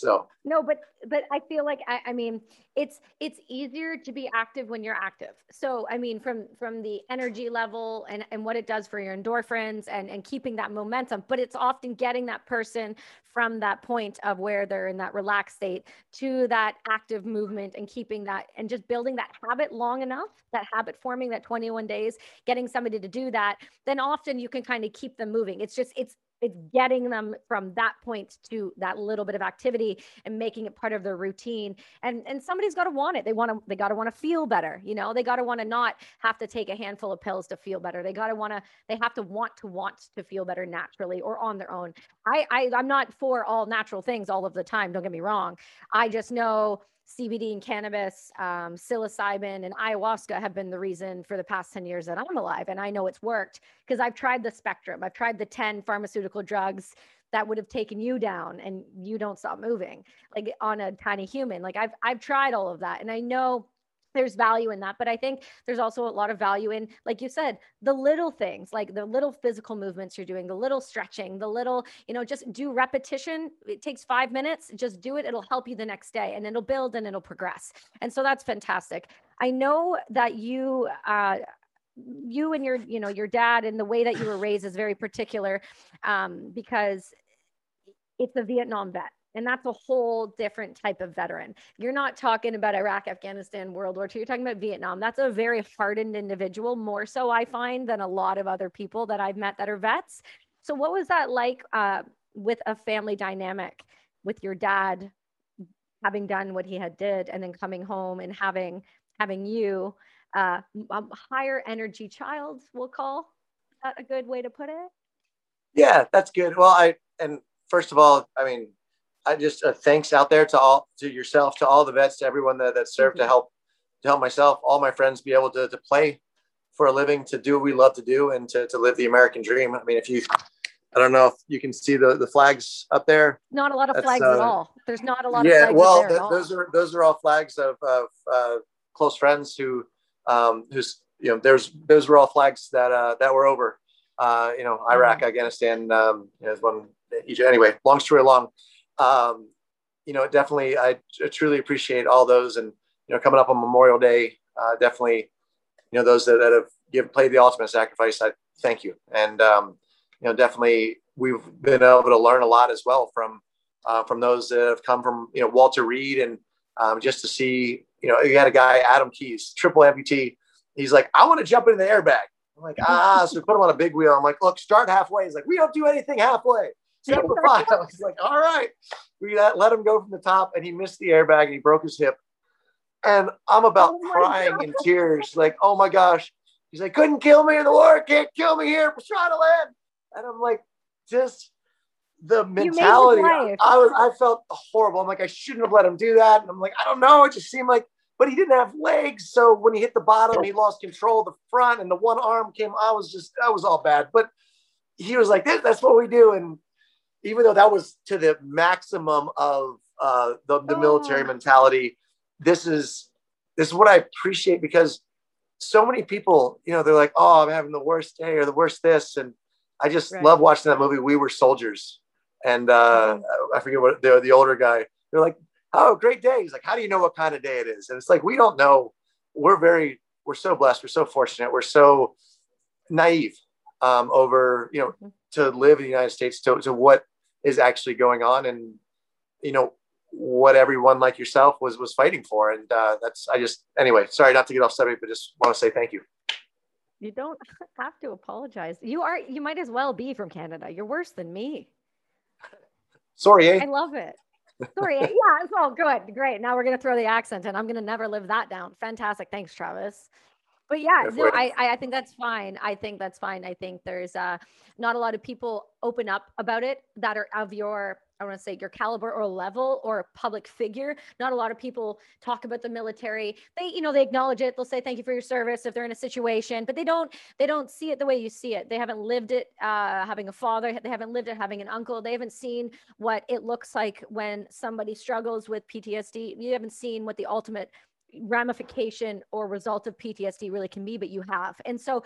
So no, but but I feel like I, I mean it's it's easier to be active when you're active. So I mean from from the energy level and and what it does for your endorphins and and keeping that momentum, but it's often getting that person from that point of where they're in that relaxed state to that active movement and keeping that and just building that habit long enough, that habit forming that 21 days, getting somebody to do that, then often you can kind of keep them moving. It's just it's it's getting them from that point to that little bit of activity and making it part of their routine. And and somebody's got to want it. They want to they got to want to feel better you know? They got to want to not have to take a handful of pills to feel better. They got to want to they have to want to want to feel better naturally or on their own. I, I i'm not for all natural things all of the time don't get me wrong. I just know CBD and cannabis, um, psilocybin, and ayahuasca have been the reason for the past 10 years that I'm alive. And I know it's worked because I've tried the spectrum. I've tried the 10 pharmaceutical drugs that would have taken you down and you don't stop moving like on a tiny human. Like I've, I've tried all of that. And I know there's value in that but i think there's also a lot of value in like you said the little things like the little physical movements you're doing the little stretching the little you know just do repetition. It takes 5 minutes just do it it'll help you the next day and it'll build and it'll progress. And so that's fantastic. I know that you uh you and your you know your dad and the way that you were raised is very particular um, because it's a vietnam vet and that's a whole different type of veteran. You're not talking about Iraq, Afghanistan, World War II. You're talking about Vietnam. That's a very hardened individual, more so, I find, than a lot of other people that I've met that are vets. So, what was that like uh, with a family dynamic with your dad having done what he had did and then coming home and having having you uh, a higher energy child we'll call that a good way to put it yeah that's good well i and first of all i mean I just uh, thanks out there to all to yourself, to all the vets, to everyone that, that served mm-hmm. to help to help myself, all my friends be able to, to play for a living, to do what we love to do, and to, to live the American dream. I mean, if you, I don't know if you can see the, the flags up there. Not a lot of flags uh, at all. There's not a lot yeah, of flags. well, th- those are those are all flags of, of uh, close friends who, um, who's you know, there's those were all flags that uh, that were over. Uh, you know, Iraq, mm-hmm. Afghanistan, um, you know, one. Anyway, long story long um, you know, definitely, I truly appreciate all those, and you know, coming up on Memorial Day, uh, definitely, you know, those that, that have give, played the ultimate sacrifice. I thank you, and um, you know, definitely, we've been able to learn a lot as well from uh, from those that have come from you know Walter Reed, and um, just to see, you know, you had a guy Adam Keys, triple amputee. He's like, I want to jump into the airbag. I'm like, ah, so we put him on a big wheel. I'm like, look, start halfway. He's like, we don't do anything halfway. (laughs) I was like, all right. We let him go from the top and he missed the airbag and he broke his hip. And I'm about oh crying God. in tears, like, oh my gosh. He's like, couldn't kill me in the war, can't kill me here, Pastrana land. And I'm like, just the mentality. I, I was I felt horrible. I'm like, I shouldn't have let him do that. And I'm like, I don't know. It just seemed like, but he didn't have legs. So when he hit the bottom, he lost control of the front and the one arm came. I was just, I was all bad. But he was like, that's what we do. And even though that was to the maximum of uh, the, the oh. military mentality, this is this is what I appreciate because so many people, you know, they're like, "Oh, I'm having the worst day or the worst this," and I just right. love watching that movie. We were soldiers, and uh, mm-hmm. I forget what the the older guy. They're like, "Oh, great day." He's like, "How do you know what kind of day it is?" And it's like we don't know. We're very we're so blessed. We're so fortunate. We're so naive um, over you know mm-hmm. to live in the United States to, to what is actually going on and you know what everyone like yourself was was fighting for. And uh, that's i just anyway sorry not to get off subject but just want to say thank you. You don't (laughs) have to apologize. You are you might as well be from canada. You're worse than me. Sorry eh? i love it. Sorry eh? yeah it's all good. Great. Now we're going to throw the accent and i'm going to never live that down. Fantastic. Thanks travis but yeah, no, I, I think that's fine. I think that's fine. I think there's uh, not a lot of people open up about it that are of your I want to say your caliber or level or public figure. Not a lot of people talk about the military. They, you know, they acknowledge it. They'll say thank you for your service if they're in a situation, but they don't they don't see it the way you see it. They haven't lived it uh, having a father. They haven't lived it having an uncle. They haven't seen what it looks like when somebody struggles with PTSD. You haven't seen what the ultimate ramification or result of PTSD really can be, but you have. And so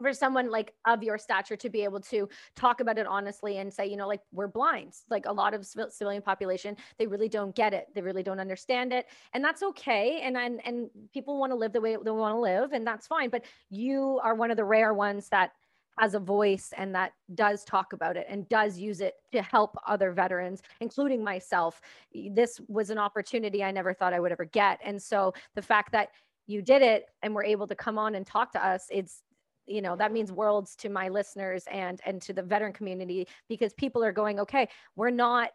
for someone like of your stature to be able to talk about it honestly and say you know like we're blind like a lot of civilian population they really don't get it. They really don't understand it. And that's okay. And and, and people want to live the way they want to live and that's fine. But you are one of the rare ones that has a voice and that does talk about it and does use it to help other veterans including myself. This was an opportunity i never thought i would ever get. And so the fact that you did it and were able to come on and talk to us it's you know that means worlds to my listeners and and to the veteran community because people are going okay we're not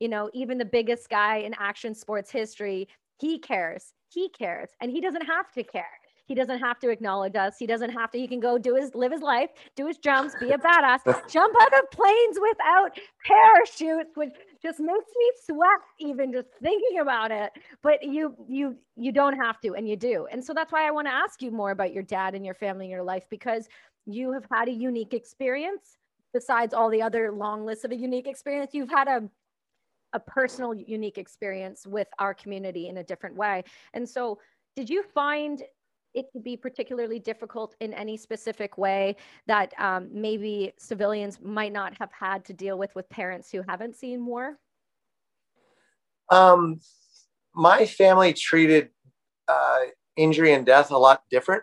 you know even the biggest guy in action sports history. He cares. He cares. And he doesn't have to care he doesn't have to acknowledge us. He doesn't have to. He can go do his live his life, do his jumps, be a badass, (laughs) jump out of planes without parachutes, which just makes me sweat even just thinking about it. But you you you don't have to, and you do. And so that's why I want to ask you more about your dad and your family and your life because you have had a unique experience. Besides all the other long lists of a unique experience, you've had a a personal unique experience with our community in a different way. And so did you find it could be particularly difficult in any specific way that um, maybe civilians might not have had to deal with with parents who haven't seen war? Um, my family treated uh, injury and death a lot different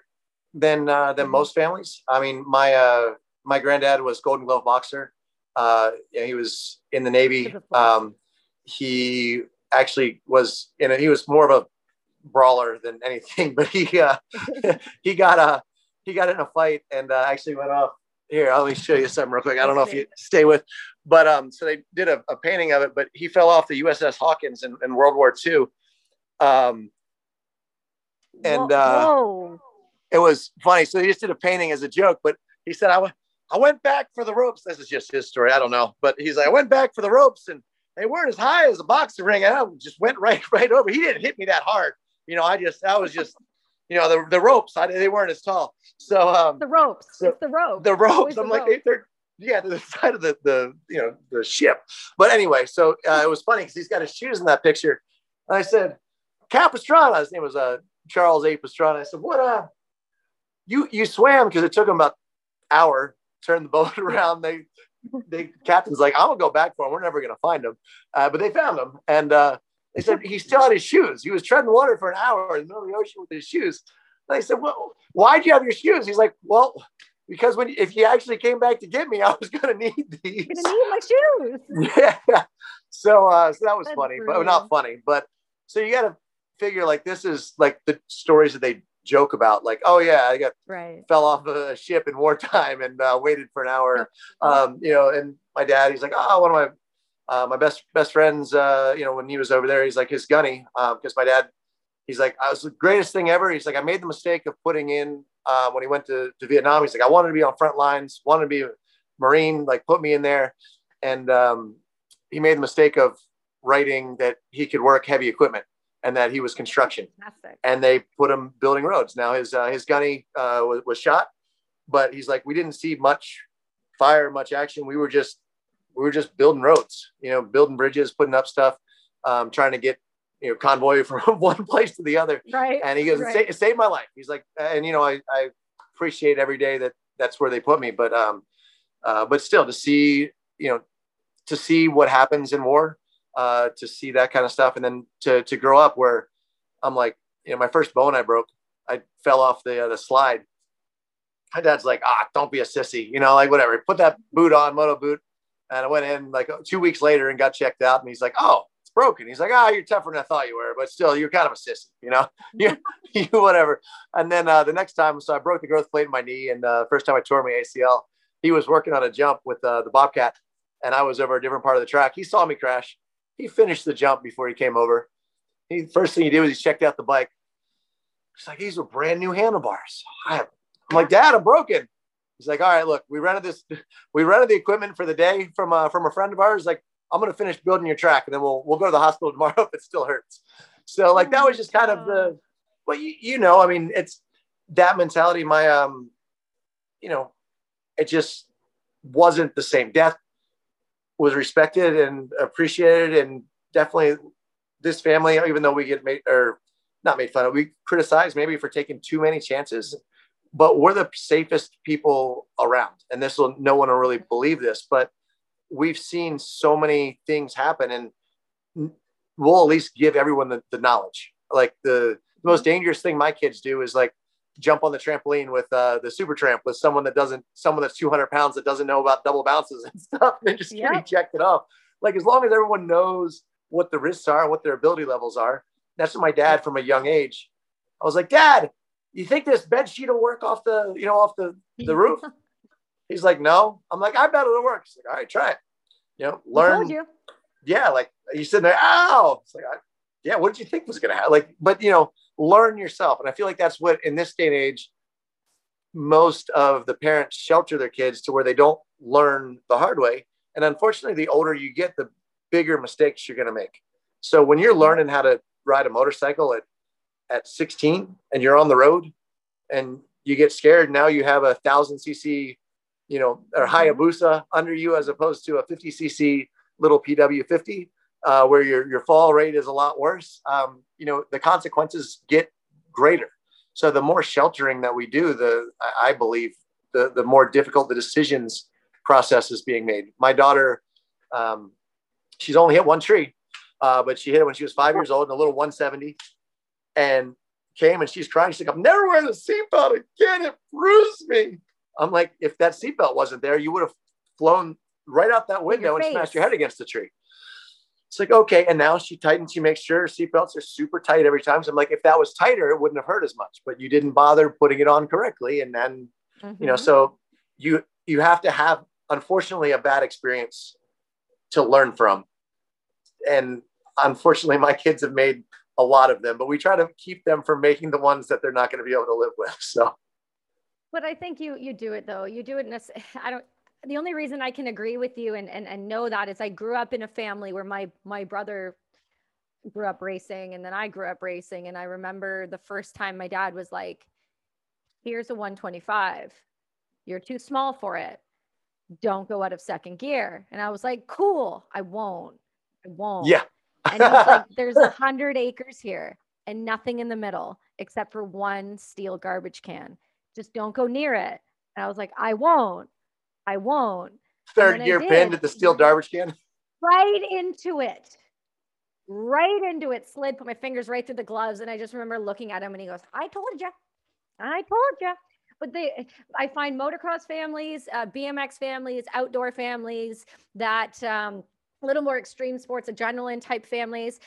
than uh, than mm-hmm. most families. I mean, my uh, my granddad was Golden Glove boxer. Uh, he was in the Navy. Um, he actually was in a, he was more of a brawler than anything, (laughs) but he uh, (laughs) he got a he got in a fight and uh, actually went off. Here, let me show you something real quick. I don't know if you stay with, but um, so they did a, a painting of it, but he fell off the USS Hawkins in, in World War II. Um, and uh, it was funny. So he just did a painting as a joke, but he said, I went, I went back for the ropes. This is just his story. I don't know, but he's like, I went back for the ropes and they weren't as high as a boxing ring. And I just went right, (laughs) right over. He didn't hit me that hard, you know, I just, I was just, you know, the, the ropes, I, they weren't as tall. So, um, the ropes, so, it's the ropes. The ropes. I'm the like, rope. they're, yeah, (laughs) the side of the, the, you know, the ship. But anyway, so uh, it was funny because he's got his shoes in that picture. And I said, Capistrano, his name was uh, Charles A. Pastrana. I said, what, uh, you, you swam because it took him about hour, turn the boat (laughs) around. They, the captain's like, I'm gonna go back for him. We're never gonna find him. Uh, but they found him. And, uh, they said he still had his shoes. He was treading water for an hour in the middle of the ocean with his shoes. And I said, "Well, why'd you have your shoes?" He's like, "Well, because when if you actually came back to get me, I was going to need (laughs) these. Going to need my shoes. (laughs) Yeah. So, uh, so that was That's funny, brilliant. but not funny. But so you got to figure like this is like the stories that they joke about, like, oh yeah, I got right. fell off a ship in wartime and uh, waited for an hour. (laughs) um, you know, and my dad, he's like, oh, one of my uh, my best best friends, uh, you know, when he was over there, he's like his gunny because um, my dad, he's like, I was the greatest thing ever. He's like, I made the mistake of putting in uh, when he went to, to Vietnam. He's like, I wanted to be on front lines, wanted to be a Marine, like put me in there, and um, he made the mistake of writing that he could work heavy equipment and that he was construction. Fantastic. And they put him building roads. Now his uh, his gunny uh, was, was shot, but he's like, we didn't see much fire, much action. We were just we were just building roads, you know, building bridges, putting up stuff, um, trying to get, you know, convoy (laughs) from one place to the other. Right. And he goes, right. it, saved, my life. He's like, and you know, I, I appreciate every day that that's where they put me, but, um, uh, but still to see, you know, to see what happens in war, uh, to see that kind of stuff. And then to, to grow up where I'm like, you know, my first bone I broke, I fell off the, uh, the slide. My dad's like, ah, don't be a sissy, you know, like whatever, put that boot on, moto boot, and I went in like two weeks later and got checked out. And he's like, oh, it's broken. He's like, oh, you're tougher than I thought you were, but still, you're kind of a sissy, you know, (laughs) you, (laughs) you whatever. And then uh, the next time, so I broke the growth plate in my knee. And uh, first time I tore my ACL, he was working on a jump with uh, the Bobcat. And I was over a different part of the track. He saw me crash. He finished the jump before he came over. He first thing he did was he checked out the bike. He's like, these are brand new handlebars. I'm like, Dad, I'm broken. He's like, all right, look, we rented this, (laughs) we rented the equipment for the day from uh, from a friend of ours. Like, I'm going to finish building your track and then we'll, we'll go to the hospital (laughs) tomorrow if it still hurts. So like that was just kind of the, well, you, you know, I mean, it's that mentality. My, um, you know, it just wasn't the same. Death was respected and appreciated, and definitely this family, even though we get made or not made fun of, we criticize maybe for taking too many chances, but we're the safest people around. And this will no one will really believe this, but we've seen so many things happen, and we'll at least give everyone the, the knowledge. Like the, the most dangerous thing my kids do is like jump on the trampoline with uh, the super tramp with someone that doesn't, someone that's 200 pounds that doesn't know about double bounces and (laughs) stuff, and just yep. get ejected off. Like as long as everyone knows what the risks are, and what their ability levels are. That's what my dad from a young age. I was like, Dad, you think this bed sheet will work off the, you know, off the, the roof? (laughs) He's like, no. I'm like, I bet it'll work. He's like, all right, try it. You know, learn. You. Yeah, like you sitting there, ow. It's like, I, yeah, what did you think was gonna happen? Like, but you know, learn yourself. And I feel like that's what in this day and age, most of the parents shelter their kids to where they don't learn the hard way. And unfortunately, the older you get, the bigger mistakes you're gonna make. So when you're learning how to ride a motorcycle at at 16 and you're on the road and you get scared, now you have a thousand cc, you know, or mm-hmm. Hayabusa under you as opposed to a 50 cc little PW50 uh, where your, your fall rate is a lot worse, um, you know, the consequences get greater. So the more sheltering that we do, the I believe the the more difficult the decisions process is being made. My daughter, um, she's only hit one tree, uh, but she hit it when she was five years old in a little 170, and came and she's crying. She's like, "I'm never wearing the seatbelt again. It bruised me." I'm like, if that seatbelt wasn't there, you would have flown right out that window and smashed your head against the tree. It's like, okay. And now she tightens, she makes sure seatbelts are super tight every time. So I'm like, if that was tighter, it wouldn't have hurt as much, but you didn't bother putting it on correctly. And then, mm-hmm. you know, mm-hmm. so you, you have to have, unfortunately, a bad experience to learn from. And unfortunately, my kids have made a lot of them, but we try to keep them from making the ones that they're not going to be able to live with. So, but I think you you do it though. You do it in a. (laughs) I don't the only reason I can agree with you and, and, and know that is I grew up in a family where my, my brother grew up racing and then I grew up racing. And I remember the first time my dad was like, here's a 125. You're too small for it. Don't go out of second gear. And I was like, cool. I won't. I won't. Yeah. And he's like, (laughs) there's a hundred acres here and nothing in the middle except for one steel garbage can. Just don't go near it. And I was like, I won't. I won't. Third gear pinned at the steel garbage can. Right into it. Right into it. Slid, put my fingers right through the gloves. And I just remember looking at him and he goes, I told you. I told you. But they, I find motocross families, uh, BMX families, outdoor families, that um, a little more extreme sports, adrenaline type families,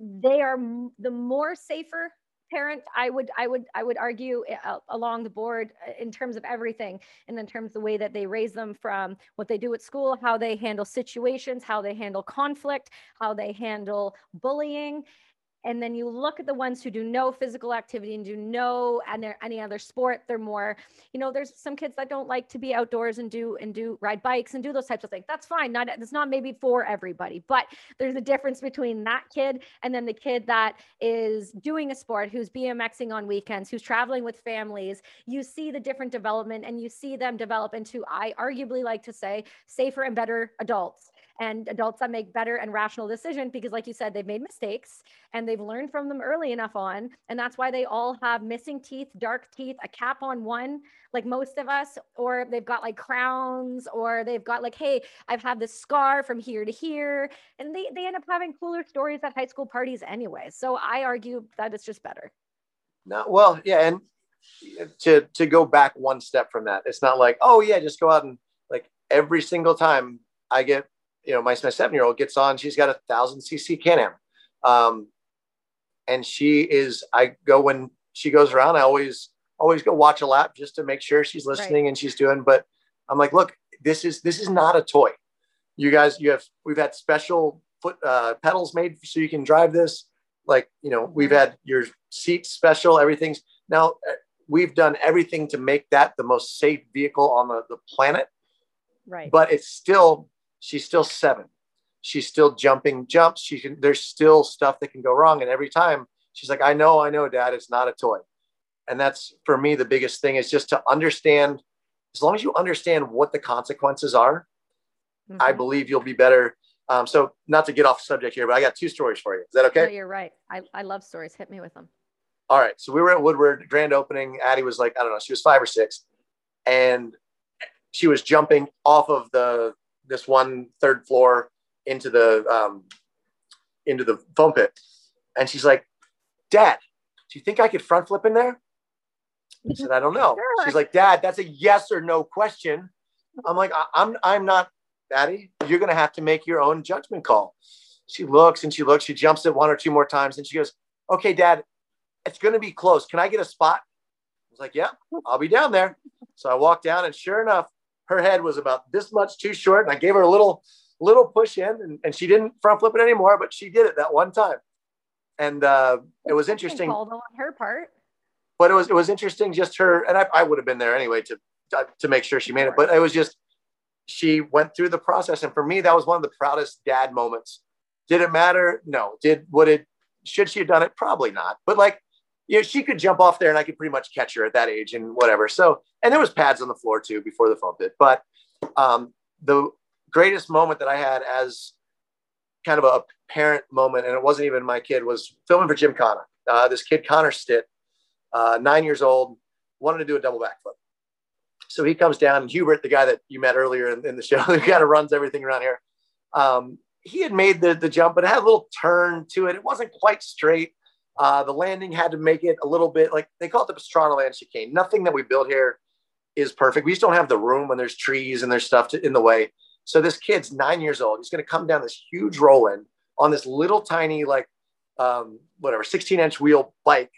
they are the more safer parent i would i would i would argue uh, along the board uh, in terms of everything and in terms of the way that they raise them from what they do at school how they handle situations how they handle conflict how they handle bullying and then you look at the ones who do no physical activity and do no and any other sport they're more you know there's some kids that don't like to be outdoors and do and do ride bikes and do those types of things. That's fine. Not it's not maybe for everybody but there's a difference between that kid and then the kid that is doing a sport who's bmxing on weekends who's traveling with families. You see the different development and you see them develop into i arguably like to say safer and better adults and adults that make better and rational decisions because like you said they've made mistakes and they've learned from them early enough on. And that's why they all have missing teeth dark teeth a cap on one like most of us or they've got like crowns or they've got like hey i've had this scar from here to here. And they, they end up having cooler stories at high school parties anyway. So i argue that it's just better. No well yeah and to to go back one step from that it's not like oh yeah just go out and like every single time i get you know, my, my seven year old gets on, she's got a thousand cc Can Am. Um, and she is, I go when she goes around, I always, always go watch a lap just to make sure she's listening right. and she's doing, but I'm like, look, this is, this is not a toy. You guys, you have, we've had special foot uh, pedals made so you can drive this. Like, you know, we've mm-hmm. had your seat special, everything's now uh, we've done everything to make that the most safe vehicle on the, the planet. Right. But it's still she's still seven. she's still jumping jumps. She can, there's still stuff that can go wrong. And every time she's like, I know, I know, dad, it's not a toy. And that's for me, the biggest thing is just to understand, as long as you understand what the consequences are, mm-hmm. I believe you'll be better. Um, so not to get off subject here, but I got two stories for you. Is that okay? No, you're right. I, I love stories. Hit me with them. All right. So we were at Woodward grand opening. Addie was like, I don't know, she was five or six. And she was jumping off of the this one third floor into the um, into the foam pit, and she's like, "Dad, do you think I could front flip in there?" I said, "I don't know." (laughs) Sure. She's like, "Dad, that's a yes or no question." I'm like, "I'm I'm not, Daddy. You're gonna have to make your own judgment call." She looks and she looks. She jumps it one or two more times, and she goes, "Okay, Dad, it's gonna be close. Can I get a spot?" I was like, "Yeah, I'll be down there." So I walked down, and sure enough, her head was about this much too short, and I gave her a little little push in, and, and she didn't front flip it anymore, but she did it that one time, and uh, it was interesting. on her part, but it was it was interesting just her, and I, I would have been there anyway to to make sure she made it, but it was just she went through the process, and for me, that was one of the proudest dad moments. Did it matter? No. Did would it should she have done it? Probably not. But like you know, she could jump off there and I could pretty much catch her at that age and whatever. So, and there was pads on the floor too before the foam pit. But um, the greatest moment that I had as kind of a parent moment, and it wasn't even my kid, was filming for Jim Connor. Uh, this kid, Connor Stitt, uh, nine years old, wanted to do a double backflip. So he comes down, Hubert, the guy that you met earlier in, in the show, (laughs) who kind of runs everything around here, um, he had made the, the jump, but it had a little turn to it. It wasn't quite straight. Uh, the landing had to make it a little bit like they call it the Pastrana land chicane. Nothing that we build here is perfect. We just don't have the room when there's trees and there's stuff to, in the way. So this kid's nine years old. He's going to come down this huge roll in on this little tiny, like, um, whatever, 16 inch wheel bike.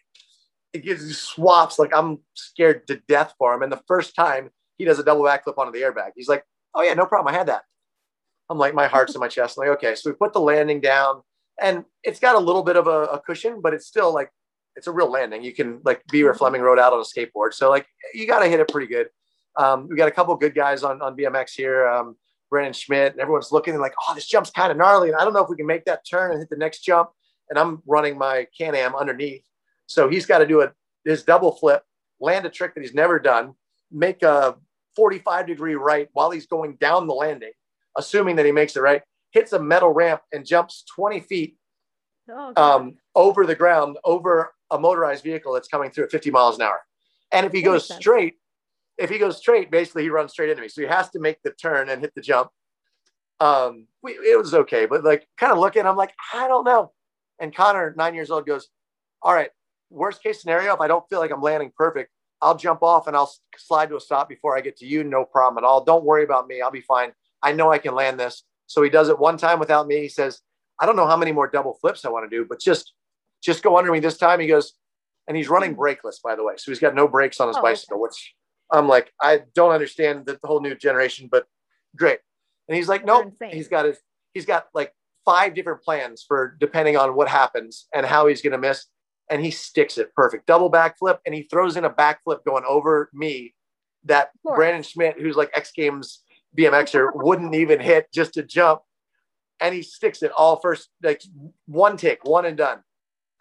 It gives swaps. Like, I'm scared to death for him. And the first time he does a double backflip onto the airbag, he's like, oh, yeah, no problem. I had that. I'm like, my heart's in my chest. I'm like, okay. So we put the landing down and it's got a little bit of a, a, cushion, but it's still like it's a real landing. You can like be where mm-hmm. Fleming rode out on a skateboard, so like you got to hit it pretty good. Um, we got a couple good guys on on BMX here, um, Brandon Schmidt, and everyone's looking and like, oh, this jump's kind of gnarly, and I don't know if we can make that turn and hit the next jump. And I'm running my Can-Am underneath, so he's got to do a his double flip, land a trick that he's never done, make a 45 degree right while he's going down the landing, assuming that he makes it right hits a metal ramp and jumps 20 feet oh, um, over the ground over a motorized vehicle that's coming through at 50 miles an hour. And if he that goes straight, if he goes straight, basically he runs straight into me. So he has to make the turn and hit the jump. Um, we, it was okay, but like kind of looking, I'm like, I don't know. And Connor, nine years old, goes, All right, worst case scenario, if I don't feel like I'm landing perfect, I'll jump off and I'll slide to a stop before I get to you. No problem at all. Don't worry about me. I'll be fine. I know I can land this. So he does it one time without me. He says, I don't know how many more double flips I want to do, but just just go under me this time. He goes, and he's running brakeless, by the way. So he's got no brakes on his oh, bicycle, okay. which I'm like, I don't understand the, the, whole new generation, but great. And he's like, nope. He's got his he's got like five different plans for depending on what happens and how he's gonna miss. And he sticks it perfect. Double backflip, and he throws in a backflip going over me that Brandon Schmidt, who's like X Games BMXer wouldn't even hit just to jump. And he sticks it all first, like one tick, one and done.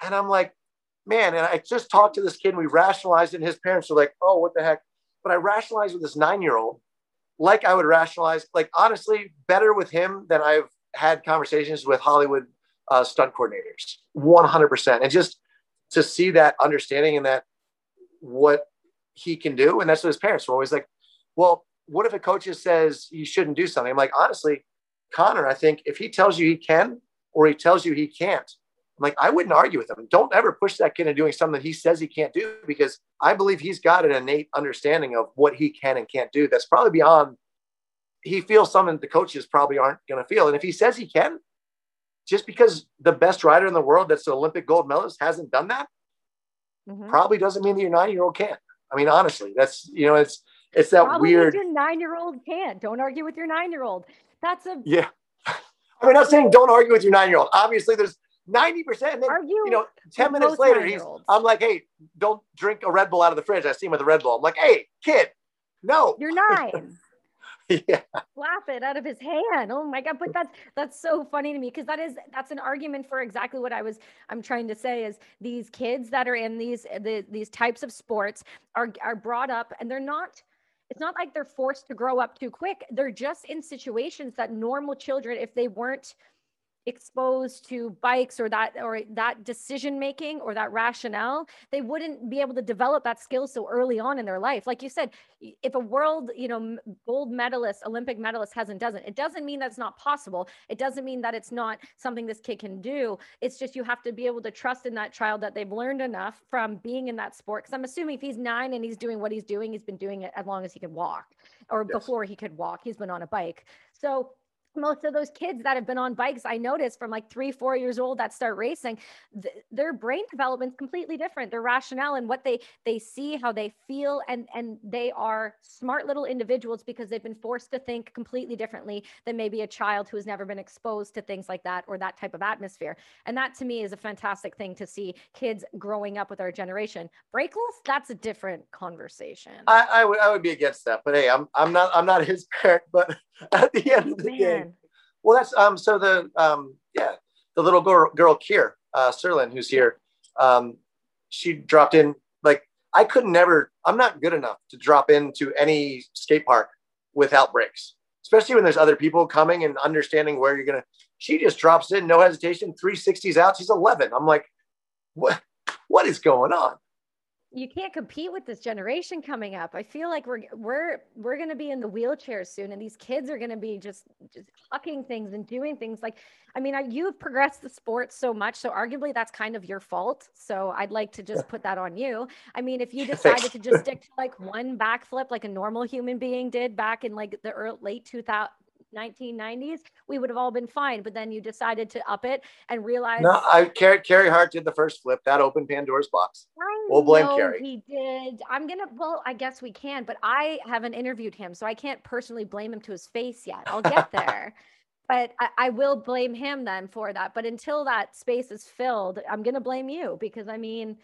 And I'm like, man, and I just talked to this kid and we rationalized. And his parents are like, oh, what the heck? But I rationalized with this nine year old like I would rationalize, like honestly, better with him than I've had conversations with Hollywood uh, stunt coordinators, 100%. And just to see that understanding and that what he can do. And that's what his parents were always like, well, what if a coach just says you shouldn't do something? I'm like, honestly, Connor, I think if he tells you he can or he tells you he can't, I'm like, I wouldn't argue with him. Don't ever push that kid into doing something that he says he can't do because I believe he's got an innate understanding of what he can and can't do. That's probably beyond, he feels something the coaches probably aren't going to feel. And if he says he can, just because the best rider in the world that's an Olympic gold medalist hasn't done that, mm-hmm. probably doesn't mean that your nine year old can't. I mean, honestly, that's, you know, it's, it's that Probably weird. Your nine year old can't. Don't argue with your nine year old. That's a yeah. I mean, not saying don't argue with your nine year old. Obviously, there's ninety percent. Argue you know, ten minutes later, he's. I'm like, hey, don't drink a Red Bull out of the fridge. I see him with a Red Bull. I'm like, hey, kid, no. You're nine. (laughs) yeah. slap it out of his hand. Oh my god! But that's that's so funny to me because that is that's an argument for exactly what I was I'm trying to say is these kids that are in these the, these types of sports are are brought up and they're not it's not like they're forced to grow up too quick. They're just in situations that normal children, if they weren't exposed to bikes or that or that decision making or that rationale they wouldn't be able to develop that skill so early on in their life. Like you said if a world you know gold medalist olympic medalist hasn't doesn't it doesn't mean that's not possible. It doesn't mean that it's not something this kid can do. It's just you have to be able to trust in that child that they've learned enough from being in that sport. Because i'm assuming if he's nine and he's doing what he's doing he's been doing it as long as he can walk or yes. before he could walk he's been on a bike. So most of those kids that have been on bikes i noticed from like three four years old that start racing th- their brain development's completely different their rationale and what they they see how they feel and and they are smart little individuals because they've been forced to think completely differently than maybe a child who has never been exposed to things like that or that type of atmosphere. And that to me is a fantastic thing to see kids growing up with our generation. Brakeless that's a different conversation. I, I would i would be against that but hey i'm i'm not i'm not his parent but (laughs) at the end of the Man. day well, that's um. So the um. Yeah, the little girl, girl Kier uh, Serlin, who's here, um, she dropped in. Like I could never. I'm not good enough to drop into any skate park without breaks, especially when there's other people coming and understanding where you're gonna. She just drops in, no hesitation, 360s out. She's 11. I'm like, what? What is going on? You can't compete with this generation coming up. I feel like we're we're we're going to be in the wheelchairs soon, and these kids are going to be just just hucking things and doing things like. I mean, you've progressed the sport so much, so arguably that's kind of your fault. So I'd like to just put that on you. I mean, if you (laughs) decided to just stick to like one backflip like a normal human being did back in like the early, late 2000 1990s, we would have all been fine. But then you decided to up it and realize. No, I Carey, Carey Hart did the first flip. That opened Pandora's box. I we'll blame Carey. He did. I'm gonna. Well, I guess we can, but I haven't interviewed him, so I can't personally blame him to his face yet. I'll get (laughs) there. but I, I, will blame him then for that. But until that space is filled, I'm gonna blame you because I mean,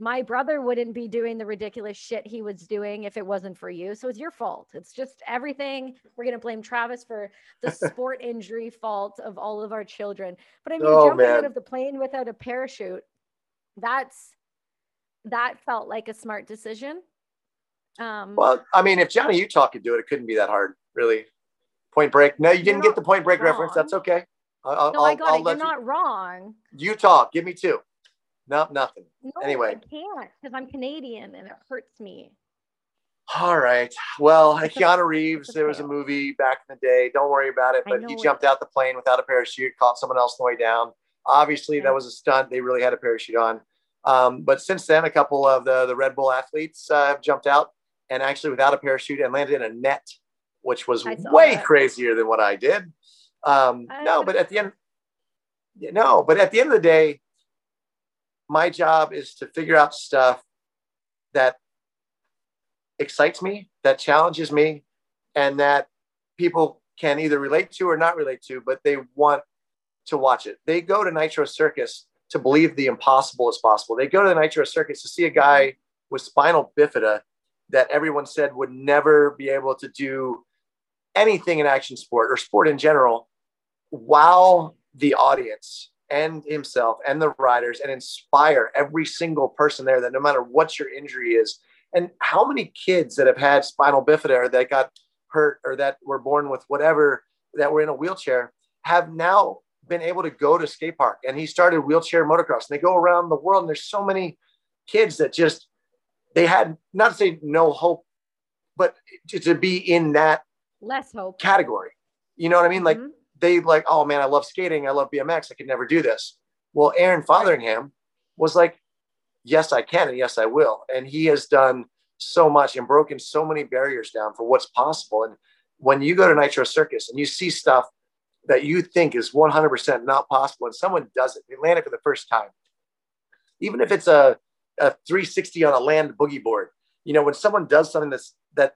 my brother wouldn't be doing the ridiculous shit he was doing if it wasn't for you. So it's your fault. It's just everything. We're going to blame Travis for the (laughs) sport injury fault of all of our children. But I mean, oh, jumping man. out of the plane without a parachute, that's that felt like a smart decision. Um, well, I mean, if Johnny Utah could do it, it couldn't be that hard, really. Point break. No, you didn't get the point break wrong. reference. That's okay. I'll, no, I'll, I got I'll it. You're not wrong. Utah, give me two. No, nothing. No, anyway, I can't because I'm Canadian and it hurts me. All right. Well, Keanu Reeves, there was a movie back in the day. Don't worry about it. But he jumped it. out the plane without a parachute, caught someone else on the way down. Obviously, yeah. that was a stunt. They really had a parachute on. Um, but since then, a couple of the, the Red Bull athletes uh, have jumped out and actually without a parachute and landed in a net, which was way that. crazier than what I did. Um, no, but at the end, (laughs) no, but at the end of the day, my job is to figure out stuff that excites me, that challenges me, and that people can either relate to or not relate to, but they want to watch it. They go to Nitro Circus to believe the impossible is possible. They go to the Nitro Circus to see a guy with spinal bifida that everyone said would never be able to do anything in action sport or sport in general, wow the audience and himself and the riders and inspire every single person there that no matter what your injury is. And how many kids that have had spinal bifida or that got hurt or that were born with whatever that were in a wheelchair have now been able to go to skate park. And he started wheelchair motocross. And they go around the world and there's so many kids that just they had not to say no hope but to, to be in that less hope. category. You know what i mean? Like mm-hmm they like, oh man, I love skating. I love BMX. I could never do this. Well, Aaron Fotheringham was like, yes, I can. And yes, I will. And he has done so much and broken so many barriers down for what's possible. And when you go to Nitro Circus and you see stuff that you think is 100% not possible and someone does it, they land it for the first time, even if it's a, a 360 on a land boogie board, you know, when someone does something that's, that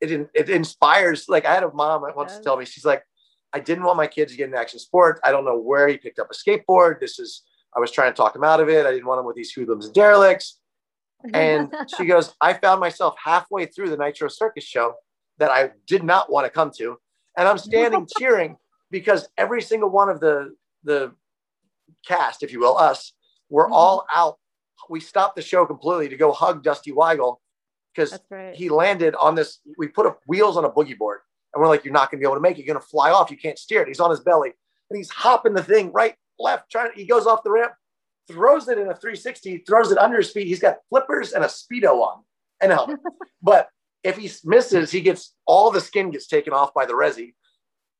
it, it inspires, like I had a mom that once tell me, she's like, I didn't want my kids to get into action sports. I don't know where he picked up a skateboard. This is, I was trying to talk him out of it. I didn't want him with these hoodlums and derelicts. And she (laughs) goes, I found myself halfway through the Nitro Circus show that I did not want to come to. And I'm standing (laughs) cheering because every single one of the, the cast, if you will, us, we're mm-hmm. all out. We stopped the show completely to go hug Dusty Wygle because right. he landed on this. We put a, wheels on a boogie board and we're like, you're not going to be able to make it. You're going to fly off. You can't steer it. He's on his belly and he's hopping the thing right, left, trying. He goes off the ramp, throws it in a 360, throws it under his feet. He's got flippers and a speedo on and a helmet. (laughs) but if he misses, he gets all the skin gets taken off by the resi,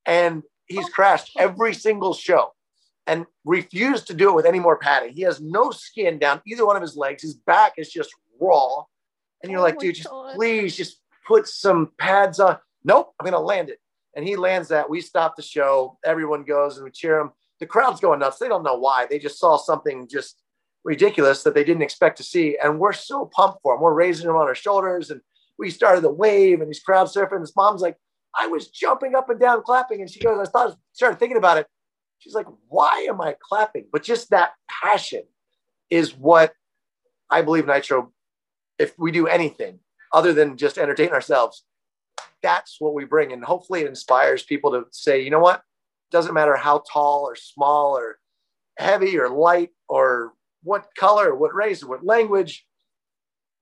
and he's crashed every single show and refused to do it with any more padding. He has no skin down either one of his legs. His back is just raw. And you're oh like, dude, just please just put some pads on. Nope, I'm gonna land it. And he lands that. We stop the show. Everyone goes and we cheer him. The crowd's going nuts. They don't know why. They just saw something just ridiculous that they didn't expect to see. And we're so pumped for him. We're raising him on our shoulders and we started the wave and he's crowd surfing. His mom's like, I was jumping up and down clapping. And she goes, I thought, started thinking about it. She's like, why am I clapping? But just that passion is what I believe Nitro, if we do anything other than just entertain ourselves, that's what we bring. And hopefully it inspires people to say, you know what? Doesn't matter how tall or small or heavy or light or what color, what race, what language.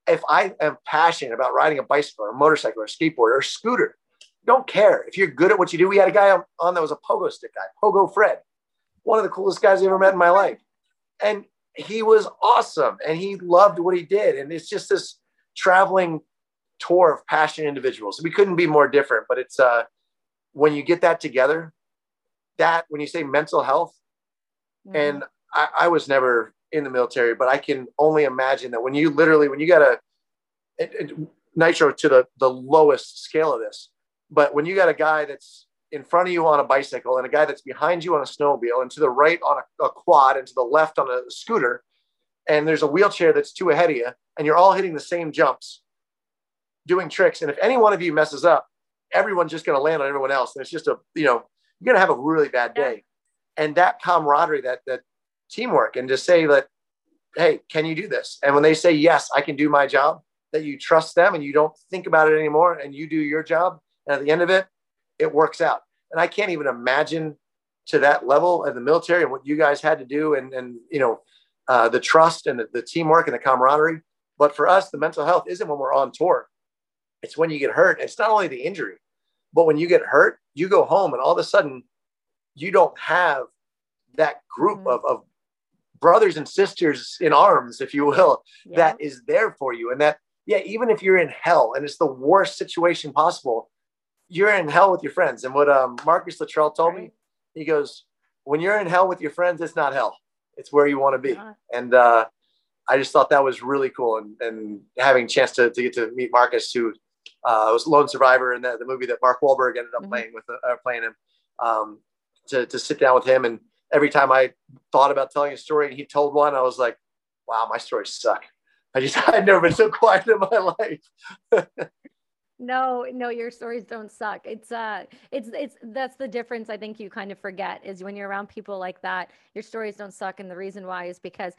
If I am passionate about riding a bicycle or a motorcycle or a skateboard or a scooter, don't care. If you're good at what you do, we had a guy on that was a pogo stick guy, Pogo Fred, one of the coolest guys I ever met in my life. And he was awesome and he loved what he did. And it's just this traveling tour of passionate individuals. We couldn't be more different, but it's uh when you get that together, that when you say mental health, mm-hmm. and I, I, was never in the military, but I can only imagine that when you literally when you got a nitro to the the lowest scale of this, but when you got a guy that's in front of you on a bicycle and a guy that's behind you on a snowmobile and to the right on a, a quad and to the left on a scooter, and there's a wheelchair that's two ahead of you, and you're all hitting the same jumps, doing tricks. And if any one of you messes up, everyone's just going to land on everyone else. And it's just a, you know, you're going to have a really bad day. And that camaraderie, that, that teamwork, and to say that, hey, can you do this? And when they say, yes, I can do my job, that you trust them and you don't think about it anymore and you do your job. And at the end of it, it works out. And I can't even imagine to that level of the military and what you guys had to do and, and you know, uh, the trust and the, the teamwork and the camaraderie. But for us, the mental health isn't when we're on tour. It's when you get hurt. It's not only the injury, but when you get hurt, you go home and all of a sudden you don't have that group mm-hmm. of, of brothers and sisters in arms, if you will, yeah. that is there for you. And that, yeah, even if you're in hell and it's the worst situation possible, you're in hell with your friends. And what um, Marcus Luttrell told right. me, he goes, when you're in hell with your friends, it's not hell. It's where you want to be. Uh-huh. And uh, I just thought that was really cool. And, and having a chance to, to get to meet Marcus, who uh, was Lone Survivor in the, the movie that Mark Wahlberg ended up mm-hmm. playing with, uh, playing him, um, to, to sit down with him. And every time I thought about telling a story and he told one, I was like, wow, my stories suck. I just, (laughs) I'd never been so quiet in my (laughs) life. no no your stories don't suck it's uh it's it's that's the difference i think you kind of forget is when you're around people like that your stories don't suck and the reason why is because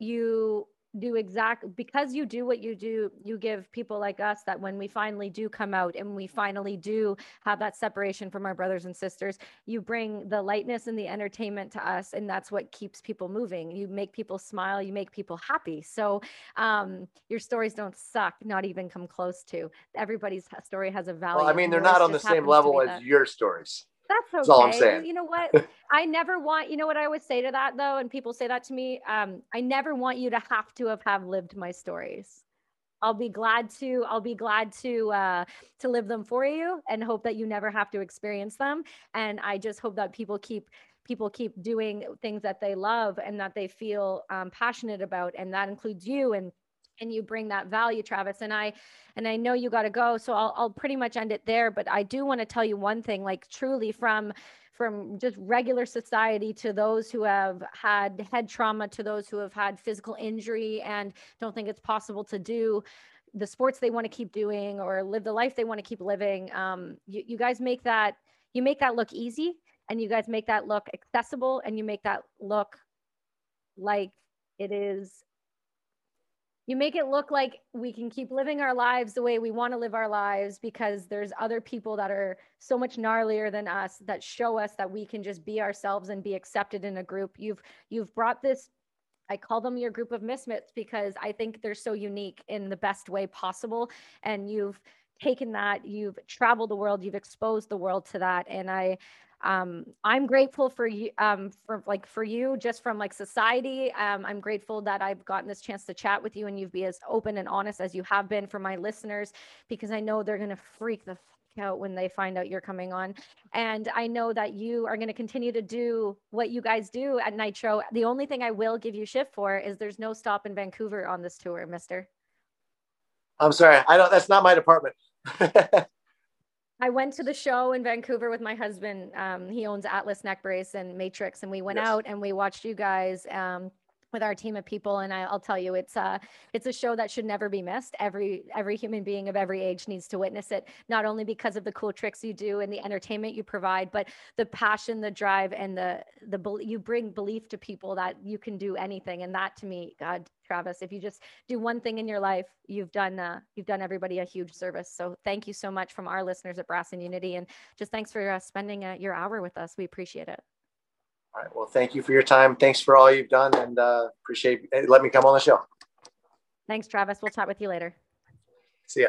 you do exact because you do what you do you give people like us that when we finally do come out and we finally do have that separation from our brothers and sisters you bring the lightness and the entertainment to us and that's what keeps people moving. You make people smile you make people happy. So um, your stories don't suck not even come close to. Everybody's story has a value well, i mean they're not on the same level as that. your stories that's okay. That's all I'm saying. You know what? (laughs) I never want, you know what I would say to that though, and people say that to me. Um, I never want you to have to have, have lived my stories. I'll be glad to, I'll be glad to uh to live them for you and hope that you never have to experience them. And I just hope that people keep people keep doing things that they love and that they feel um, passionate about. And that includes you and and you bring that value travis and i and i know you got to go so I'll, I'll pretty much end it there but i do want to tell you one thing like truly from from just regular society to those who have had head trauma to those who have had physical injury and don't think it's possible to do the sports they want to keep doing or live the life they want to keep living um, you, you guys make that you make that look easy and you guys make that look accessible and you make that look like it is you make it look like we can keep living our lives the way we want to live our lives because there's other people that are so much gnarlier than us that show us that we can just be ourselves and be accepted in a group you've you've brought this I call them your group of misfits because I think they're so unique in the best way possible. And you've taken that, you've traveled the world, you've exposed the world to that. And I, um, I'm grateful for you, um, for like for you, just from like society. Um, I'm grateful that I've gotten this chance to chat with you and you've be as open and honest as you have been for my listeners, because I know they're gonna freak the out when they find out you're coming on. And I know that you are going to continue to do what you guys do at Nitro. The only thing I will give you shift for is there's no stop in Vancouver on this tour, mister. I'm sorry. I don't, that's not my department. (laughs) I went to the show in Vancouver with my husband. Um, he owns Atlas Neck Brace and Matrix, and we went yes. out and we watched you guys. Um, with our team of people and I, will tell you it's a uh, it's a show that should never be missed. Every every human being of every age needs to witness it not only because of the cool tricks you do and the entertainment you provide but the passion the drive and the the you bring belief to people that you can do anything and that to me god travis if you just do one thing in your life you've done uh, you've done everybody a huge service. So thank you so much from our listeners at brass and unity and just thanks for uh, spending uh, your hour with us. We appreciate it all right. Well, thank you for your time. Thanks for all you've done and uh, appreciate it. let me come on the show. Thanks, Travis. We'll chat with you later. See ya.